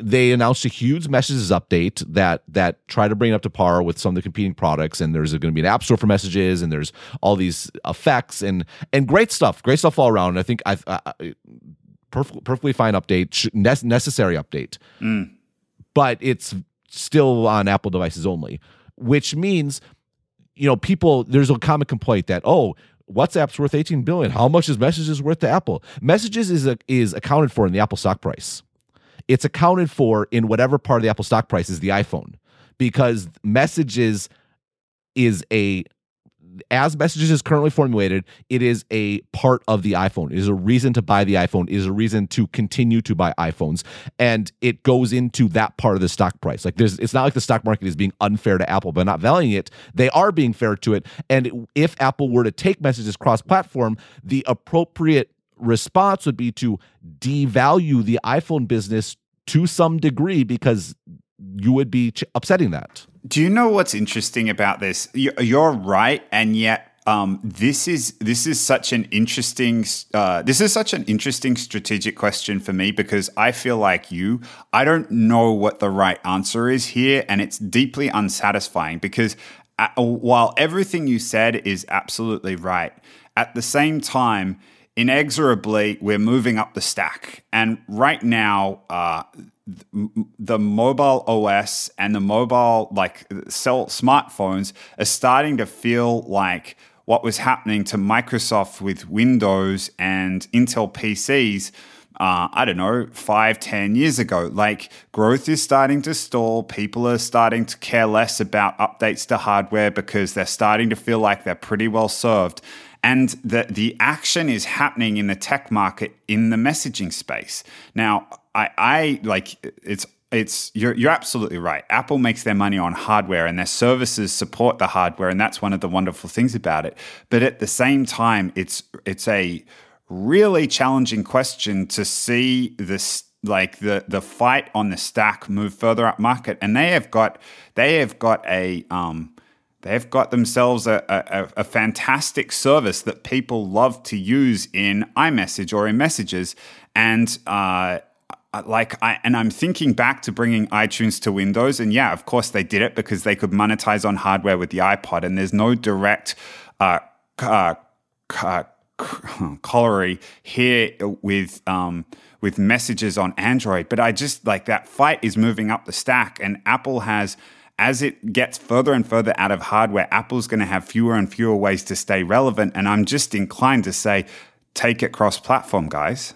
they announced a huge messages update that that try to bring it up to par with some of the competing products and there's going to be an app store for messages and there's all these effects and and great stuff great stuff all around. I think i, perfectly, perfectly fine update necessary update. Mm. but it's still on apple devices only which means you know people there's a common complaint that oh WhatsApp's worth 18 billion. How much is messages worth to Apple? Messages is a, is accounted for in the Apple stock price it's accounted for in whatever part of the Apple stock price is the iPhone because messages is a as messages is currently formulated, it is a part of the iPhone. It is a reason to buy the iPhone. It is a reason to continue to buy iPhones, and it goes into that part of the stock price. Like there's, it's not like the stock market is being unfair to Apple by not valuing it. They are being fair to it. And if Apple were to take messages cross-platform, the appropriate response would be to devalue the iPhone business to some degree because you would be upsetting that. Do you know what's interesting about this? You're right, and yet um, this is this is such an interesting uh, this is such an interesting strategic question for me because I feel like you I don't know what the right answer is here, and it's deeply unsatisfying because uh, while everything you said is absolutely right, at the same time inexorably we're moving up the stack and right now uh, the mobile os and the mobile like cell smartphones are starting to feel like what was happening to microsoft with windows and intel pcs uh, I don't know, five, ten years ago. Like growth is starting to stall. People are starting to care less about updates to hardware because they're starting to feel like they're pretty well served and the the action is happening in the tech market in the messaging space. Now, I, I like it's it's you're you're absolutely right. Apple makes their money on hardware and their services support the hardware and that's one of the wonderful things about it. But at the same time, it's it's a really challenging question to see this like the the fight on the stack move further up market and they have got they have got a um They've got themselves a, a, a, fantastic service that people love to use in iMessage or in Messages, and uh, like I and I'm thinking back to bringing iTunes to Windows, and yeah, of course they did it because they could monetize on hardware with the iPod, and there's no direct uh, uh, uh, corollary here with um, with messages on Android. But I just like that fight is moving up the stack, and Apple has as it gets further and further out of hardware, Apple's going to have fewer and fewer ways to stay relevant. And I'm just inclined to say, take it cross platform, guys.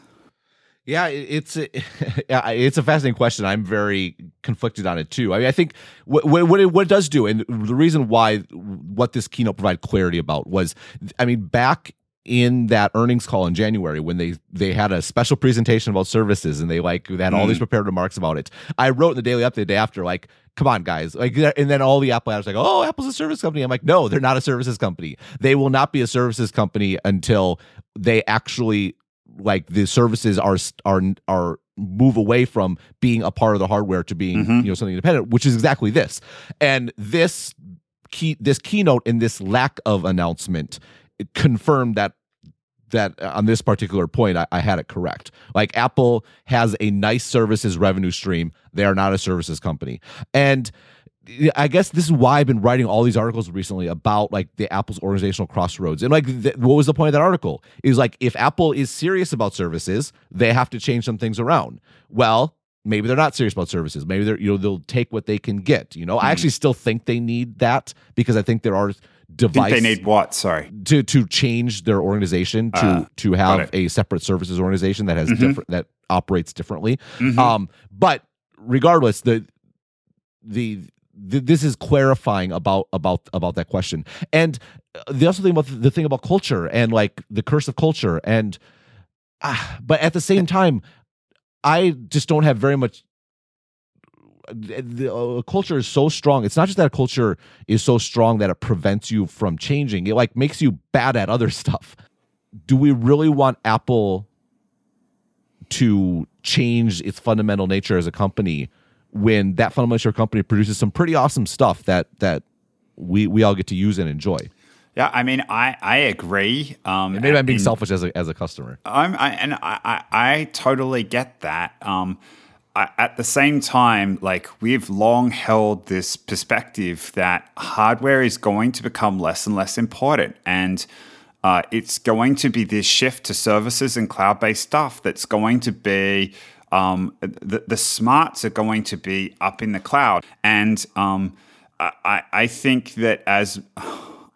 Yeah, it's a, it's a fascinating question. I'm very conflicted on it too. I mean, I think what what it, what it does do, and the reason why what this keynote provided clarity about was, I mean, back in that earnings call in January when they they had a special presentation about services and they like they had all these mm. prepared remarks about it. I wrote in the daily update the day after like come on guys like and then all the apple like oh apple's a service company i'm like no they're not a services company they will not be a services company until they actually like the services are are are move away from being a part of the hardware to being mm-hmm. you know something independent which is exactly this. And this key this keynote and this lack of announcement confirmed that that uh, on this particular point I, I, had it correct. Like apple has a nice services revenue stream. They are not a services company. And I guess this is why I've been writing all these articles recently about like the Apple's organizational crossroads. And like, th- what was the point of that article? Is like, if Apple is serious about services, they have to change some things around. Well, maybe they're not serious about services. Maybe they're you know they'll take what they can get. You know, mm. I actually still think they need that because I think there are device. they need what? Sorry. To to change their organization to uh, to have a separate services organization that has mm-hmm. different that operates differently. Mm-hmm. Um, but regardless, the the this is clarifying about about about that question and the other thing about the thing about culture and like the curse of culture and uh, but at the same time i just don't have very much the uh, culture is so strong. It's not just that a culture is so strong that it prevents you from changing. It like makes you bad at other stuff. Do we really want Apple to change its fundamental nature as a company when that fundamental company produces some pretty awesome stuff that that we we all get to use and enjoy? Yeah, I mean, I I agree. Um, maybe I'm being selfish as a as a customer. I'm I, and I, I I totally get that. Um, at the same time, like we've long held this perspective that hardware is going to become less and less important. And uh, it's going to be this shift to services and cloud based stuff that's going to be. Um, the, the smarts are going to be up in the cloud. And um, I, I think that as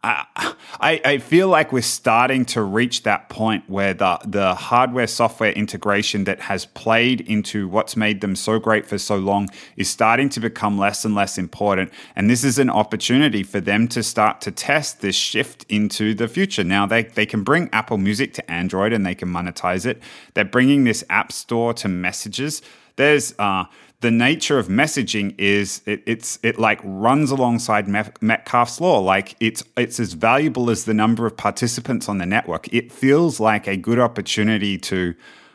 I, I feel like we're starting to reach that point where the, the hardware software integration that has played into what's made them so great for so long is starting to become less and less important. And this is an opportunity for them to start to test this shift into the future. Now, they, they can bring Apple Music to Android and they can monetize it. They're bringing this App Store to messages. There's uh, the nature of messaging is it, it's it like runs alongside Metcalfe's law. Like it's it's as valuable as the number of participants on the network. It feels like a good opportunity to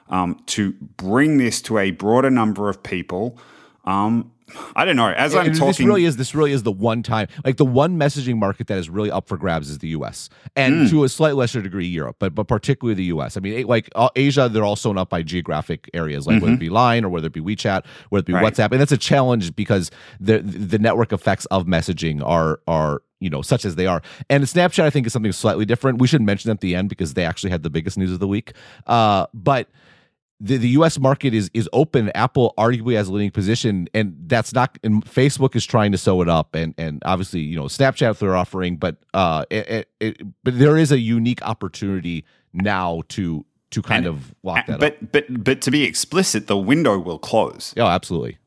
um, to bring this to a broader number of people. Um, I don't know. As I'm talking, this really is this really is the one time, like the one messaging market that is really up for grabs is the U.S. and mm. to a slightly lesser degree Europe, but but particularly the U.S. I mean, like uh, Asia, they're all sewn up by geographic areas, like mm-hmm. whether it be Line or whether it be WeChat, whether it be right. WhatsApp, and that's a challenge because the the network effects of messaging are are you know such as they are and snapchat i think is something slightly different we should mention at the end because they actually had the biggest news of the week uh, but the, the U.S. market is is open. Apple arguably has a leading position, and that's not. And Facebook is trying to sew it up, and and obviously you know Snapchat they're offering, but uh, it, it, but there is a unique opportunity now to to kind and, of lock that but, up. But but but to be explicit, the window will close. Oh, absolutely.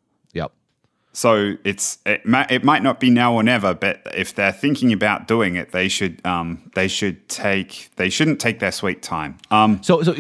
So it's it might, it might not be now or never, but if they're thinking about doing it, they should um, they should take they shouldn't take their sweet time. Um, so so,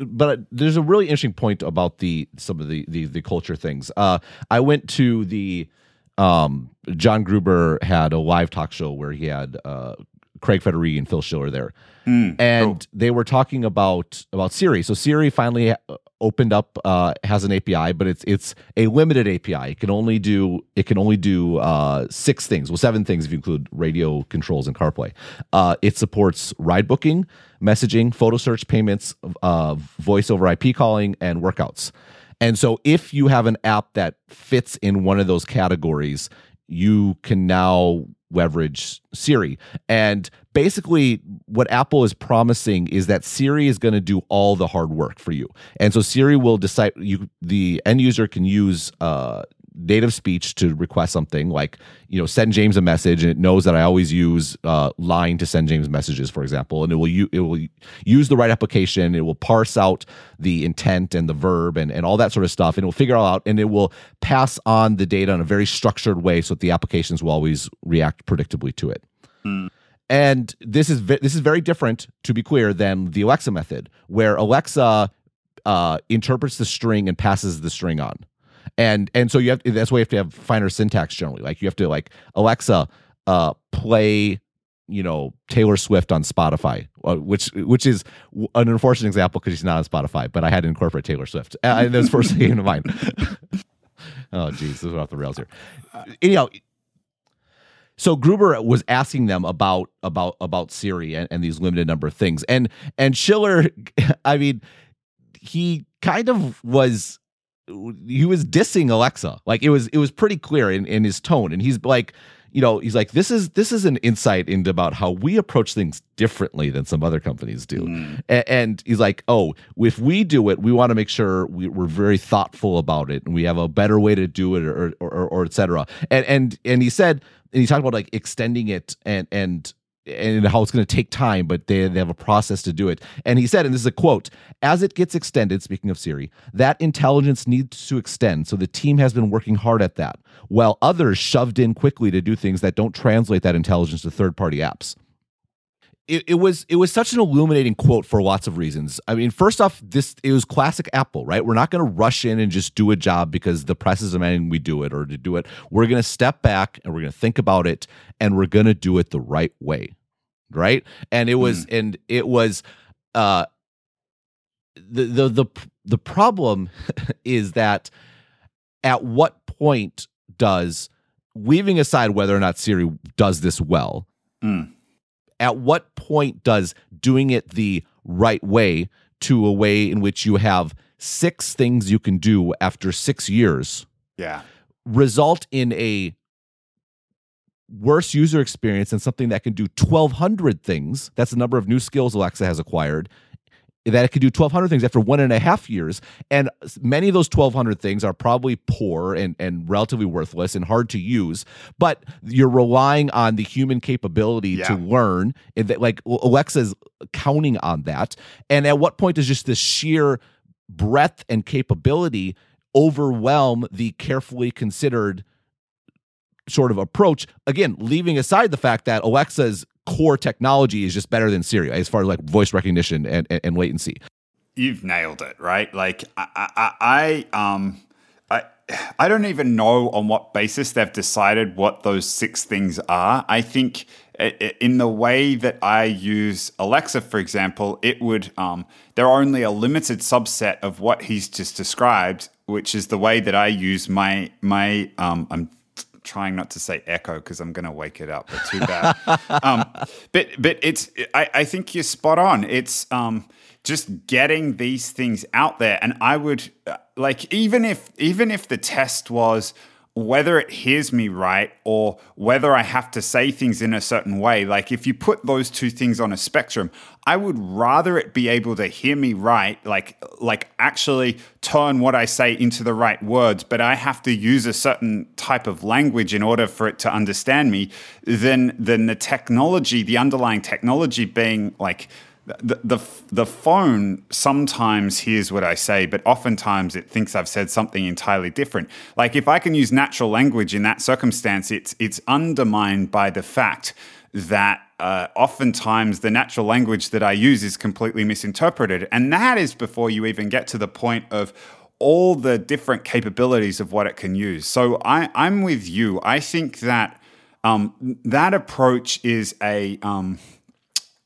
but there's a really interesting point about the some of the the, the culture things. Uh, I went to the um, John Gruber had a live talk show where he had uh, Craig Federighi and Phil Schiller there, mm, and they were talking about about Siri. So Siri finally opened up uh, has an API, but it's it's a limited API. It can only do it can only do uh, six things. Well, seven things if you include radio controls and CarPlay. Uh, it supports ride booking, messaging, photo search, payments, uh, voice over IP calling, and workouts. And so, if you have an app that fits in one of those categories, you can now leverage Siri. And basically, what Apple is promising is that Siri is going to do all the hard work for you. And so Siri will decide you the end user can use uh, native speech to request something like you know send james a message and it knows that i always use uh, line to send james messages for example and it will u- it will use the right application it will parse out the intent and the verb and, and all that sort of stuff and it will figure all out and it will pass on the data in a very structured way so that the applications will always react predictably to it mm. And this is this is very different to be clear than the alexa method where alexa uh, interprets the string and passes the string on. And and so you have that's why you have to have finer syntax generally. Like you have to like alexa uh play you know taylor swift on spotify uh, which which is an unfortunate example because she's not on spotify but i had to incorporate taylor swift. Uh, and that's first thing came to mind. Oh geez this is off the rails here. Anyhow so Gruber was asking them about about about Siri and, and these limited number of things, and and Schiller, I mean, he kind of was he was dissing Alexa. Like it was it was pretty clear in, in his tone. And he's like, you know, he's like, this is this is an insight into about how we approach things differently than some other companies do. Mm. And, and, he's like, oh, if we do it, we want to make sure we, are very thoughtful about it and we have a better way to do it, or or, or, or et cetera. And and and he said, and he talked about like extending it and and and how it's going to take time, but they, they have a process to do it. And he said, and this is a quote as it gets extended, speaking of Siri, that intelligence needs to extend. So the team has been working hard at that, while others shoved in quickly to do things that don't translate that intelligence to third party apps. It, it, was it was such an illuminating quote for lots of reasons. I mean, first off, this it was classic Apple, right? We're not going to rush in and just do a job because the press is demanding we do it or to do it. We're going to step back and we're going to think about it and we're going to do it the right way right? And it was mm. and it was uh the the the the problem is that at what point does leaving aside whether or not Siri does this well, mm. At what point does doing it the right way to a way in which you have six things you can do after six years Yeah. result in a worse user experience than something that can do 1200 things that's the number of new skills alexa has acquired that it could do 1200 things after one and a half years. And many of those 1200 things are probably poor and, and relatively worthless and hard to use but you're relying on the human capability to learn and that like alexa's counting on that. And at what point does just this sheer breadth and capability overwhelm the carefully considered sort of approach? Again leaving aside the fact that alexa's core technology is just better than siri as far as like voice recognition and, and, and latency You've nailed it, right? Like I, I, I, um, I, I don't even know on what basis they've decided what those six things are. I think in the way that I use Alexa, for example, it would um, there are only a limited subset of what he's just described, which is the way that I use my my um, I'm trying not to say echo because I'm going to wake it up, but too bad. um, but but it's I, I think you're spot on. It's um, just getting these things out there, and I would uh, like even if even if the test was whether it hears me right or whether I have to say things in a certain way. Like if you put those two things on a spectrum, I would rather it be able to hear me right, like like actually turn what I say into the right words, but I have to use a certain type of language in order for it to understand me, than than the technology, the underlying technology being like the, the the phone sometimes hears what I say, but oftentimes it thinks I've said something entirely different. Like if I can use natural language in that circumstance, it's it's undermined by the fact that uh, oftentimes the natural language that I use is completely misinterpreted, and that is before you even get to the point of all the different capabilities of what it can use. So I, I'm with you. I think that um, that approach is a um,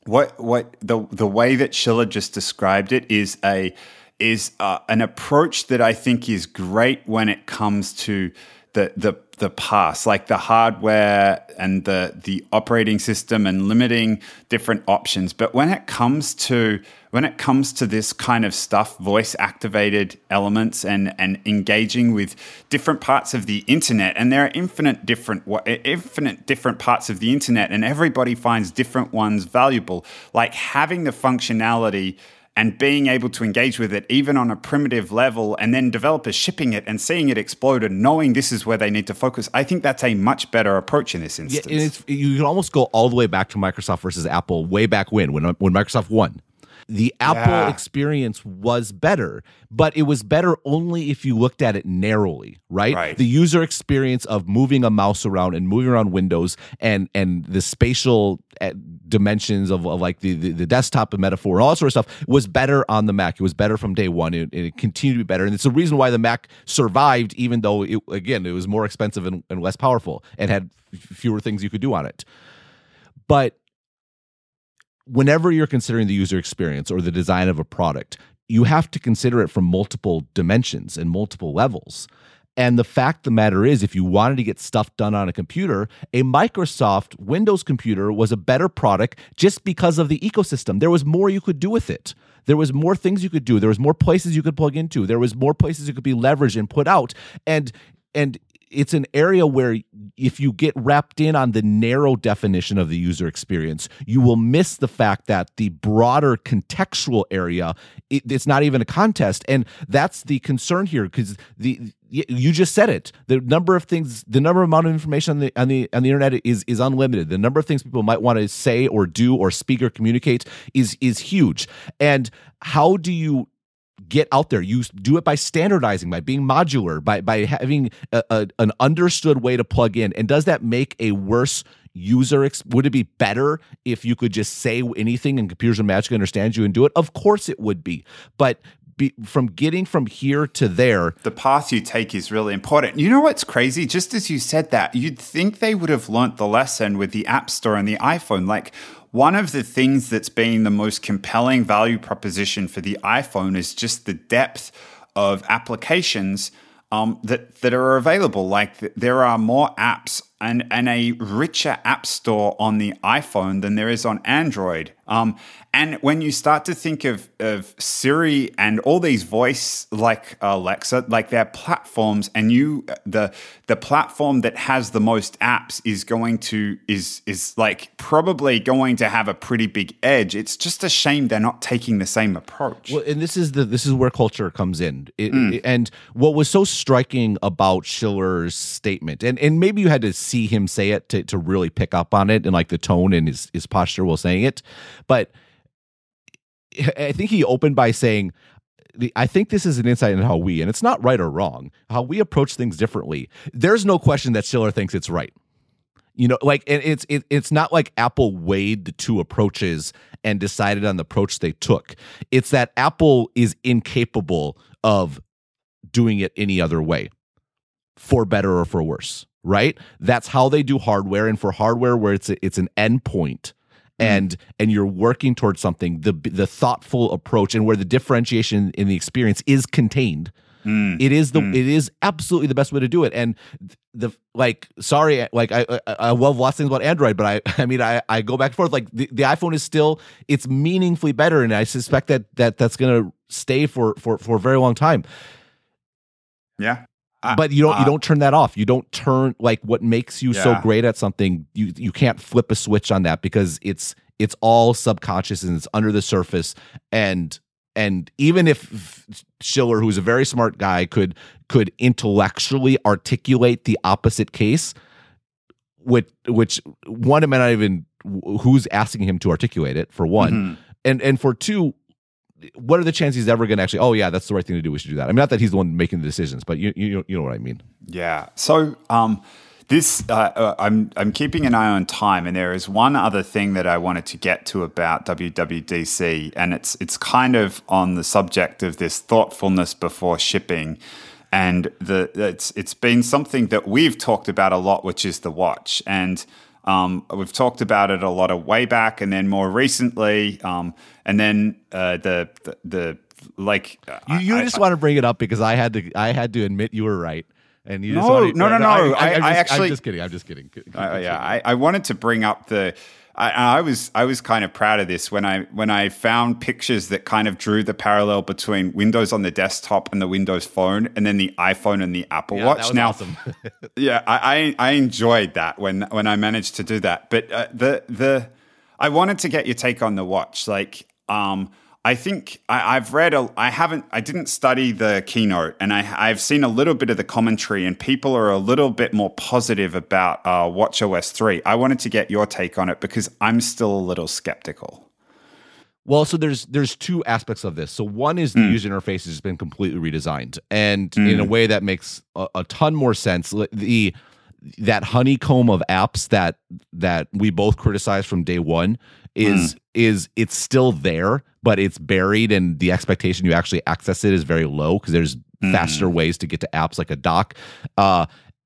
what what the the way that Schiller just described it is a is uh, an approach that I think is great when it comes to the the the past, like the hardware and the the operating system and limiting different options. But when it comes to when it comes to this kind of stuff, voice activated elements and and engaging with different parts of the internet, and there are infinite different infinite different parts of the internet, and everybody finds different ones valuable. Like having the functionality and being able to engage with it even on a primitive level and then developers shipping it and seeing it explode and knowing this is where they need to focus i think that's a much better approach in this Yeah, instance and it's you can almost go all the way back to Microsoft versus Apple, way back when when when Microsoft won. The Apple Yeah. experience was better, but it was better only if you looked at it narrowly, right? Right. The user experience of moving a mouse around and moving around windows and and the spatial uh, dimensions of, of like the, the the desktop metaphor and all that sort of stuff was better on the Mac. It was better from day one, and it, it continued to be better. And it's the reason why the Mac survived, even though it again it was more expensive and, and less powerful and had fewer things you could do on it. But whenever you're considering the user experience or the design of a product, you have to consider it from multiple dimensions and multiple levels. And the fact of the matter is, if you wanted to get stuff done on a computer, a Microsoft Windows computer was a better product just because of the ecosystem. There was more you could do with it. There was more things you could do. There was more places you could plug into. There was more places you could be leveraged and put out. And and it's an area where if you get wrapped in on the narrow definition of the user experience, you will miss the fact that the broader contextual area, it, it's not even a contest. And that's the concern here because the you just said it. The number of things, the number of amount of information on the on the on the internet is is unlimited. The number of things people might want to say or do or speak or communicate is is huge. And how do you get out there. You do it by standardizing, by being modular, by by having a, a, an understood way to plug in. And does that make a worse user? Ex- would it be better if you could just say anything and computers would magically understand you and do it? Of course, it would be. But be, from getting from here to there, the path you take is really important. You know what's crazy? Just as you said that, you'd think they would have learnt the lesson with the App Store and the iPhone. Like one of the things that's been the most compelling value proposition for the iPhone is just the depth of applications um, that that are available. Like th- there are more apps and, and a richer app store on the iPhone than there is on Android. Um, and when you start to think of, of Siri and all these voice like Alexa, like their platforms, and you the the platform that has the most apps is going to is is like probably going to have a pretty big edge. It's just a shame they're not taking the same approach. Well, and this is the this is where culture comes in. It, mm. it, and what was so striking about Schiller's statement, and and maybe you had to see him say it to to really pick up on it and like the tone and his his posture while saying it, but I think he opened by saying, I think this is an insight into how we, and it's not right or wrong, how we approach things differently. There's no question that Schiller thinks it's right. You know, like and it's it, it's not like Apple weighed the two approaches and decided on the approach they took. It's that Apple is incapable of doing it any other way, for better or for worse. Right? That's how they do hardware, and for hardware where it's a, it's an endpoint. And and you're working towards something the the thoughtful approach and where the differentiation in the experience is contained. Mm. it is the mm. it is absolutely the best way to do it. And the like sorry like I, I i love lots of things about android but i i mean i i go back and forth. Like the, the iphone is still it's meaningfully better and i suspect that that that's gonna stay for for for a very long time. Yeah but you don't uh, you don't turn that off. You don't turn like what makes you yeah. so great at something. You you can't flip a switch on that because it's it's all subconscious and it's under the surface and and even if Schiller, who's a very smart guy, could could intellectually articulate the opposite case, which which one, it might not even who's asking him to articulate it for one, mm-hmm. and and for two, what are the chances he's ever going to actually? Oh yeah, that's the right thing to do. We should do that. I mean, not that he's the one making the decisions, but you you you know what I mean. Yeah. So um, this uh, uh, I'm I'm keeping an eye on time, and there is one other thing that I wanted to get to about WWDC, and it's it's kind of on the subject of this thoughtfulness before shipping. And the it's it's been something that we've talked about a lot, which is the watch. And um, we've talked about it a lot of way back, and then more recently, um, and then uh, the, the, the like you, you I, just I, want to bring it up because I had to I had to admit you were right. And you no, just want to, no, no, no, I, I, I actually, I'm just kidding. I'm just kidding. Uh, yeah, I, I wanted to bring up the I, I, was I was kind of proud of this when I when I found pictures that kind of drew the parallel between Windows on the desktop and the Windows Phone, and then the iPhone and the Apple yeah, Watch. now, awesome. yeah, I, I, I enjoyed that when when I managed to do that. But uh, the the I wanted to get your take on the watch. Like, um, I think I, have read, a, I haven't, I didn't study the keynote, and I, I've seen a little bit of the commentary, and people are a little bit more positive about uh, WatchOS 3. I wanted to get your take on it because I'm still a little skeptical. Well, so there's there's two aspects of this. So one is the mm. user interface has been completely redesigned, and mm. in a way that makes a, a ton more sense. The that honeycomb of apps that that we both criticized from day one is mm. is it's still there but it's buried and the expectation you actually access it is very low because there's mm. faster ways to get to apps like a dock uh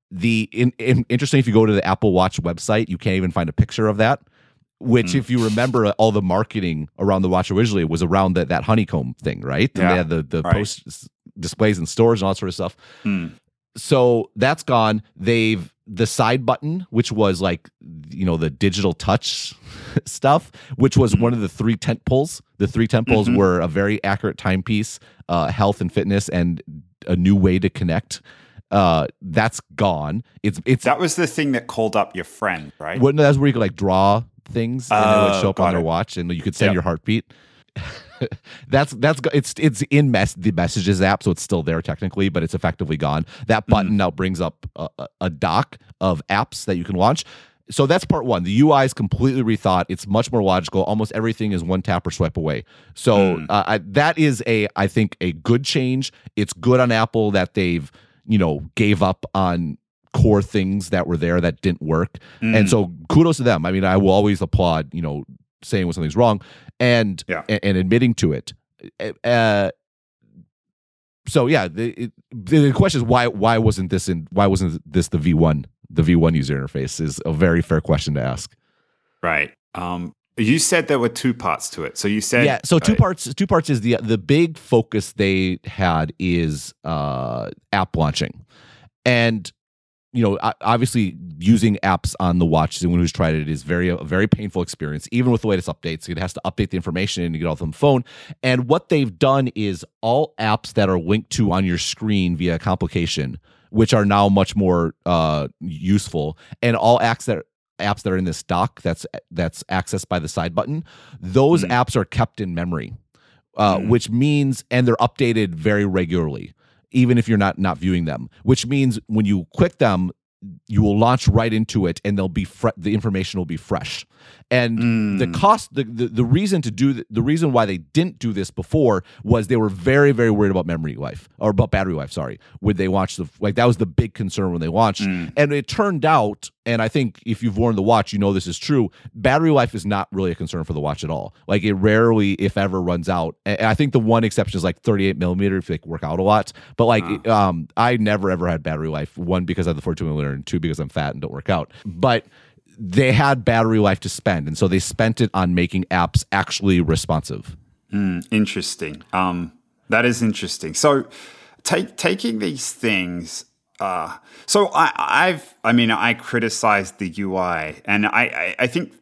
the in, in, interesting if you go to the apple watch website you can't even find a picture of that which mm. if you remember all the marketing around the watch originally was around that that honeycomb thing right yeah. and they had the the right. post displays in stores and all that sort of stuff mm. so that's gone they've the side button, which was like you know the digital touch stuff, which was mm-hmm. one of the three tent poles. The three tent poles mm-hmm. were a very accurate timepiece, uh, health and fitness, and a new way to connect. Uh, that's gone. It's it's that was the thing that called up your friend, right? When that's where you could like draw things and it would oh, show up on their watch, and you could send yep. your heartbeat. that's that's it's it's in mess the messages app, so it's still there technically, but it's effectively gone. That mm-hmm. button mm. now brings up a, a dock of apps that you can launch. So that's part one. The UI is completely rethought. It's much more logical. Almost everything is one tap or swipe away. So mm. uh, I, that is a, I think, a good change. It's good on Apple that they've, you know, gave up on core things that were there that didn't work. Mm. And so kudos to them. I mean, I will always applaud, you know, saying when something's wrong and yeah. and, and, admitting to it. Uh, so yeah, the, it, the question is why why wasn't this in why wasn't this the V one the V one user interface is a very fair question to ask. Right. Um, you said there were two parts to it. So you said yeah. So two parts. Two parts is the the big focus they had is uh, app launching, and you know, obviously using apps on the watch, anyone who's tried it is very a very painful experience. Even with the latest updates, it has to update the information and you get all from the phone. And what they've done is all apps that are linked to on your screen via complication, which are now much more uh, useful, and all apps that apps that are in this dock that's that's accessed by the side button, those mm. apps are kept in memory, uh, mm. which means and they're updated very regularly even if you're not not viewing them which means when you click them you will launch right into it and they'll be fre- the information will be fresh and mm. the cost the, the, the reason to do the, the reason why they didn't do this before was they were very very worried about memory life or about battery life sorry when they launched the like that was the big concern when they watched. mm. and it turned out and i think if you've worn the watch you know this is true battery life is not really a concern for the watch at all like it rarely if ever runs out and i think the one exception is like 38 millimeter if you like work out a lot but like um i never ever had battery life one because i have the 42 millimeter and two because i'm fat and don't work out but they had battery life to spend, and so they spent it on making apps actually responsive. Mm, interesting. Um, that is interesting. So, take, taking these things. Uh, so I, have I mean, I criticized the UI, and I, I, I think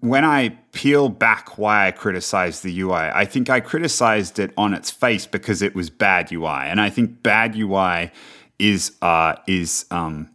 when I peel back why I criticized the UI, I think I criticized it on its face because it was bad UI, and I think bad UI is uh, is um,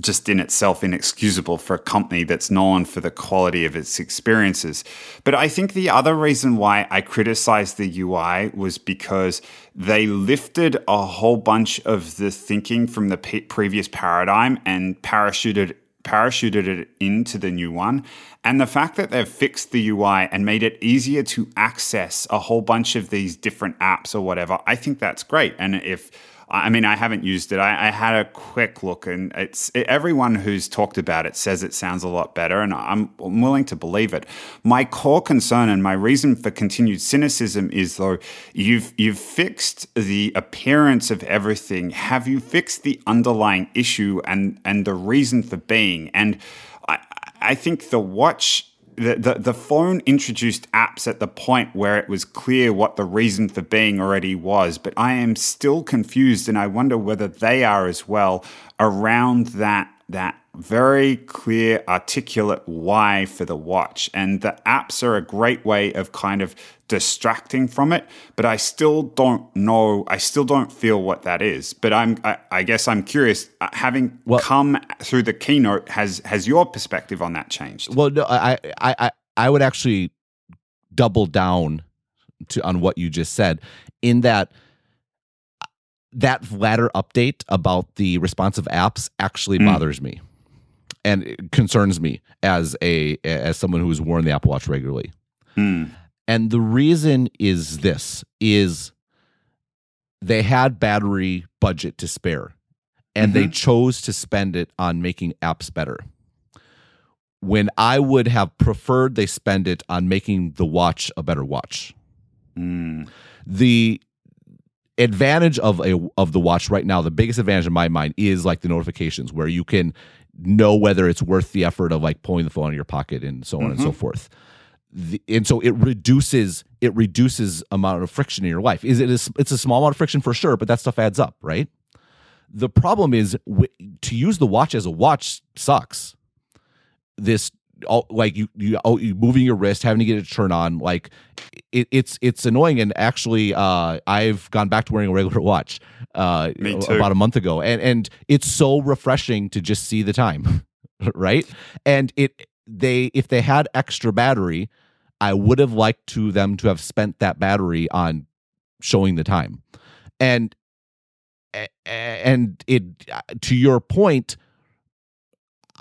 just in itself inexcusable for a company that's known for the quality of its experiences. But I think the other reason why I criticized the UI was because they lifted a whole bunch of the thinking from the previous paradigm and parachuted parachuted it into the new one. And the fact that they've fixed the UI and made it easier to access a whole bunch of these different apps or whatever, I think that's great. And if I mean, I haven't used it. I, I had a quick look, and it's it, everyone who's talked about it says it sounds a lot better, and I'm, I'm willing to believe it. My core concern and my reason for continued cynicism is though you've you've fixed the appearance of everything. Have you fixed the underlying issue and and the reason for being? And I I think the watch the, the, the phone introduced apps at the point where it was clear what the reason for being already was, but I am still confused and I wonder whether they are as well around that that very clear, articulate why for the watch. And the apps are a great way of kind of distracting from it, but I still don't know. I still don't feel what that is. But I'm, I, I guess I'm curious. Uh, having well, come through the keynote, has has your perspective on that changed? Well, no, I, I, I, I would actually double down to on what you just said, in that that latter update about the responsive apps actually mm. bothers me and concerns me as a as someone who's worn the Apple Watch regularly. Mm. And the reason is this is they had battery budget to spare and mm-hmm. they chose to spend it on making apps better. When I would have preferred they spend it on making the watch a better watch. Mm. The advantage of a of the watch right now, the biggest advantage in my mind is like the notifications where you can know whether it's worth the effort of like pulling the phone out of your pocket and so on mm-hmm. and so mm-hmm. forth. The, and so it reduces it reduces amount of friction in your life. Is it a, it's a small amount of friction for sure, but that stuff adds up, right? The problem is w- to use the watch as a watch sucks. This all, like you you, oh, you moving your wrist, having to get it to turn on, like it, it's it's annoying. And actually, uh, I've gone back to wearing a regular watch uh, about a month ago, and and it's so refreshing to just see the time, right? And it they if they had extra battery, I would have liked to them to have spent that battery on showing the time, and and it to your point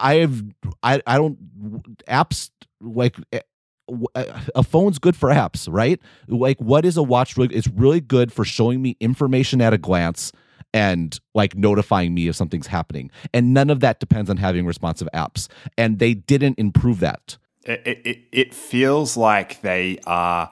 I have I I don't apps like eh, eh, a phone's good for apps, right? Like what is a watch really it's really good for showing me information at a glance and like notifying me if something's happening. And none of that depends on having responsive apps. And they didn't improve that. It it, it feels like they are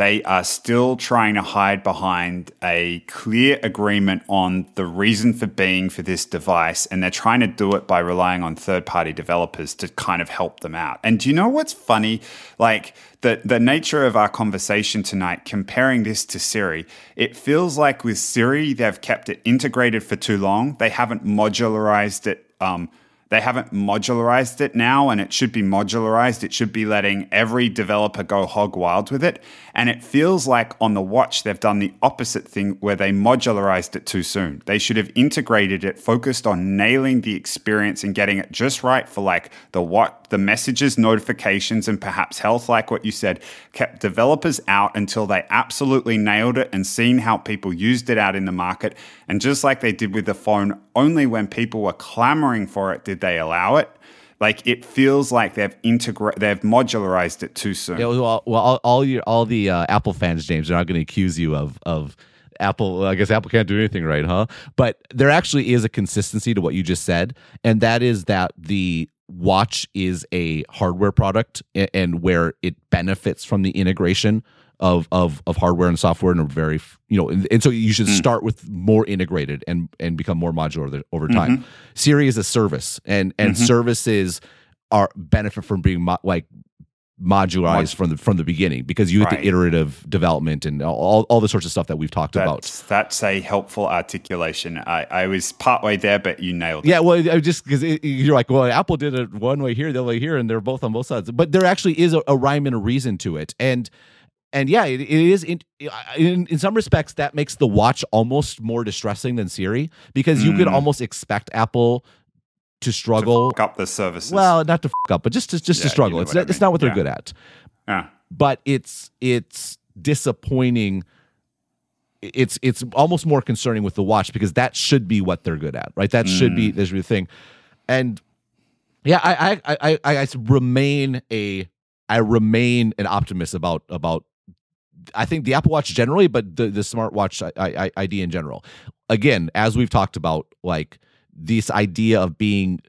they are still trying to hide behind a clear agreement on the reason for being for this device. And they're trying to do it by relying on third party developers to kind of help them out. And do you know what's funny? Like the, the nature of our conversation tonight, comparing this to Siri, it feels like with Siri, they've kept it integrated for too long. They haven't modularized it um, they haven't modularized it now, and it should be modularized. It should be letting every developer go hog wild with it. And it feels like on the watch, they've done the opposite thing where they modularized it too soon. They should have integrated it, focused on nailing the experience and getting it just right for like the what, the messages, notifications, and perhaps health, like what you said, kept developers out until they absolutely nailed it and seen how people used it out in the market. And just like they did with the phone, only when people were clamoring for it did they allow it. Like it feels like they've integra- they've modularized it too soon. Yeah, well, well all, all your all the uh, Apple fans, James, are not going to accuse you of of Apple. I guess Apple can't do anything right, huh? But there actually is a consistency to what you just said, and that is that the watch is a hardware product and where it benefits from the integration of of of hardware and software and a very you know and, and so you should mm. start with more integrated and and become more modular over time. Mm-hmm. Siri is a service and and mm-hmm. services are benefit from being mo- like modularized Mod- from the from the beginning because you right. get the iterative development and all, all the sorts of stuff that we've talked that's, about. That's a helpful articulation. I, I was partway there, but you nailed it. Yeah, well, I just because you're like, well, Apple did it one way here, the other way here, and they're both on both sides. But there actually is a, a rhyme and a reason to it, and and yeah, it, it is in, in, in some respects that makes the watch almost more distressing than Siri because you mm. could almost expect Apple to struggle to up the services. Well, not to fuck up, but just to just yeah, to struggle. You know it's not, it's not what they're yeah. good at. Yeah. But it's it's disappointing. It's it's almost more concerning with the watch because that should be what they're good at, right? That mm. should be mm. there's the thing, and yeah, I I I I, I remain a I remain an optimist about about I think the Apple Watch generally, but the the smartwatch I, I, ID in general. Again, as we've talked about, like this idea of being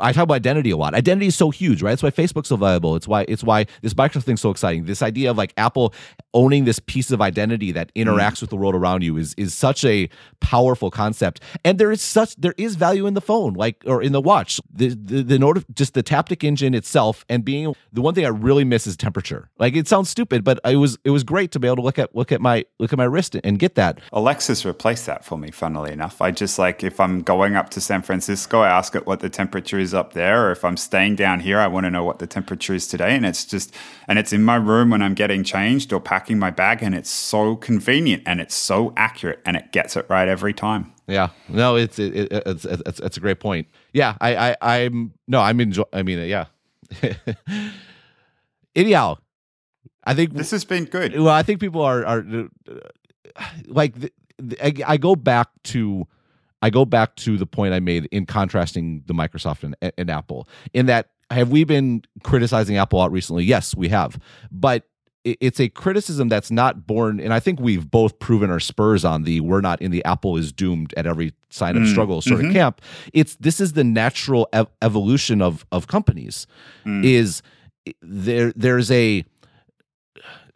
I talk about identity a lot. Identity is so huge, right? That's why Facebook's so valuable. It's why it's why this Microsoft thing's so exciting. This idea of like Apple owning this piece of identity that mm. interacts mm. with the world around you is is such a powerful concept. And there is such there is value in the phone, like or in the watch. The the, the just the Taptic engine itself and being the one thing I really miss is temperature. Like it sounds stupid, but it was it was great to be able to look at look at my look at my wrist and get that. Alexa's replaced that for me. Funnily enough, I just like if I'm going up to San Francisco, I ask it what the temperature is up there, or if I'm staying down here, I want to know what the temperature is today. And it's just, and it's in my room when I'm getting changed or packing my bag, and it's so convenient and it's so accurate and it gets it right every time. Yeah, no, it's it, it, it's, it's it's a great point. Yeah, I I I'm no, I'm enjoy. I mean, yeah. Anyhow, I think this has been good. Well, I think people are are uh, like I, I go back to I go back to the point I made in contrasting the Microsoft and, and Apple. In that, have we been criticizing Apple out recently? Yes, we have. But it's a criticism that's not born and i think we've both proven our spurs on the we're not in the apple is doomed at every sign of mm, struggle sort mm-hmm. of camp it's this is the natural ev- evolution of of companies mm. is there there's a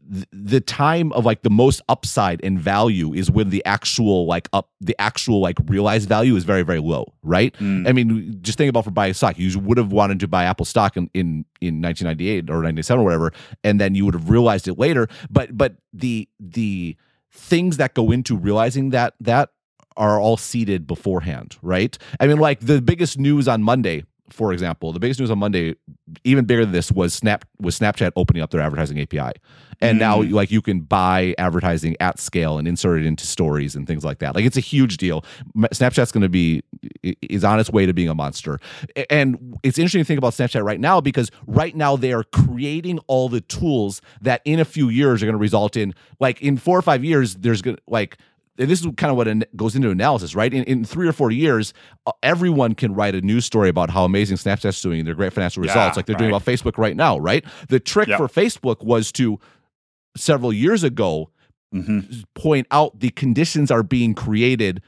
the time of like the most upside and value is when the actual like up the actual like realized value is very very low right? Mm. i mean just think about for buying stock. You would have wanted to buy apple stock in, in in 1998 or 97 or whatever and then you would have realized it later. But but the the things that go into realizing that that are all seeded beforehand right? I mean like the biggest news on monday for example, the biggest news on Monday, even bigger than this, was Snap was Snapchat opening up their advertising API, and mm. now like you can buy advertising at scale and insert it into stories and things like that. Like it's a huge deal. Snapchat's going to be is on its way to being a monster, and it's interesting to think about Snapchat right now because right now they are creating all the tools that in a few years are going to result in like in four or five years there's going to like and this is kind of what goes into analysis, right? In, in three or four years, uh, everyone can write a news story about how amazing Snapchat's doing, and their great financial results, yeah, like they're right. doing about Facebook right now, right? The trick yep. for Facebook was to several years ago mm-hmm. point out the conditions are being created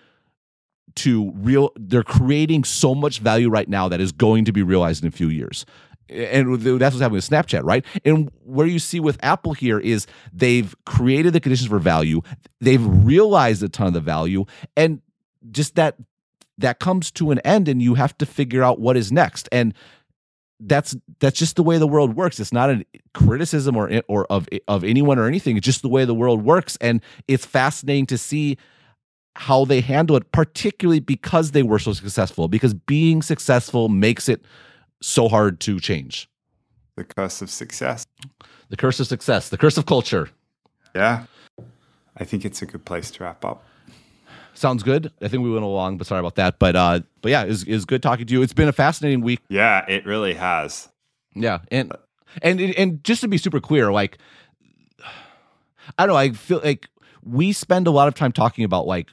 to real they're creating so much value right now that is going to be realized in a few years and that's what's happening with Snapchat, right? And where you see with Apple here is they've created the conditions for value, they've realized a ton of the value, and just that that comes to an end, and you have to figure out what is next. And that's that's just the way the world works. It's not a criticism or or of of anyone or anything. It's just the way the world works, and it's fascinating to see how they handle it, particularly because they were so successful, because being successful makes it so hard to change. The curse of success. The curse of success, the curse of culture. Yeah. I think it's a good place to wrap up. Sounds good. I think we went along, but sorry about that. But uh, but yeah, it's it's good talking to you. It's been a fascinating week. Yeah, it really has. Yeah, and and and just to be super clear, like I don't know, I feel like we spend a lot of time talking about like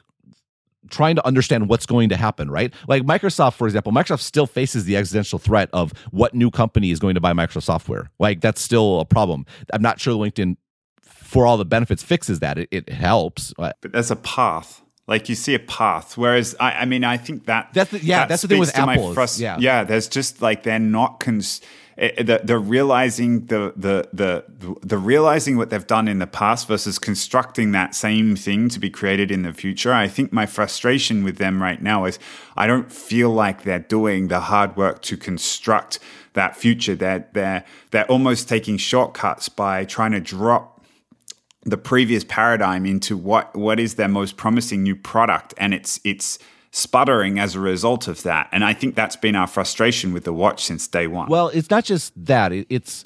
trying to understand what's going to happen, right? Like Microsoft, for example, Microsoft still faces the existential threat of what new company is going to buy Microsoft software. Like that's still a problem. I'm not sure LinkedIn, for all the benefits, fixes that. It, it helps, but there's a path. Like you see a path. Whereas I, I mean, I think that that's the, yeah, that that's the thing with Apple. Frust- yeah, yeah. There's just like they're not cons- Eh, eh, the, the realizing the, the the the realizing what they've done in the past versus constructing that same thing to be created in the future. I think my frustration with them right now is I don't feel like they're doing the hard work to construct that future. They're they're they're almost taking shortcuts by trying to drop the previous paradigm into what what is their most promising new product and it's it's sputtering as a result of that. And I think that's been our frustration with the watch since day one. Well, it's not just that. It, it's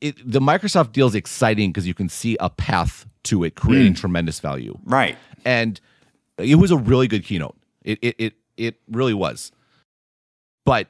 it, the Microsoft deal is exciting because you can see a path to it creating mm. tremendous value. Right. And it was a really good keynote. It it it it really was. But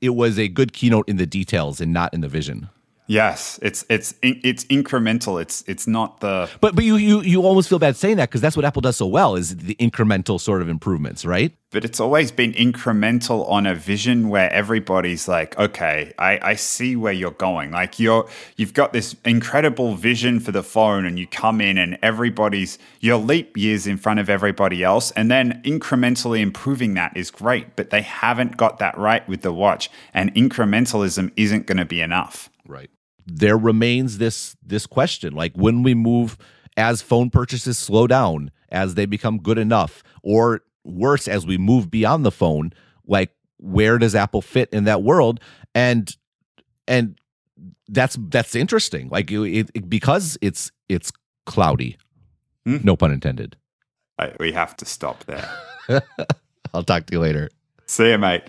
it was a good keynote in the details and not in the vision. Yes, it's it's it's incremental. It's it's not the But but you you you almost feel bad saying that because that's what Apple does so well is the incremental sort of improvements, right? But it's always been incremental on a vision where everybody's like, okay, I, I see where you're going. Like you're you've got this incredible vision for the phone and you come in and everybody's you're leap years in front of everybody else. And then incrementally improving that is great, but they haven't got that right with the watch. And incrementalism isn't going to be enough. Right. There remains this this question like when we move as phone purchases slow down, as they become good enough, or worse, as we move beyond the phone, like where does Apple fit in that world? And and that's that's interesting. Like it, it, because it's it's cloudy. Hmm? No pun intended. I, we have to stop there. I'll talk to you later. See you, mate.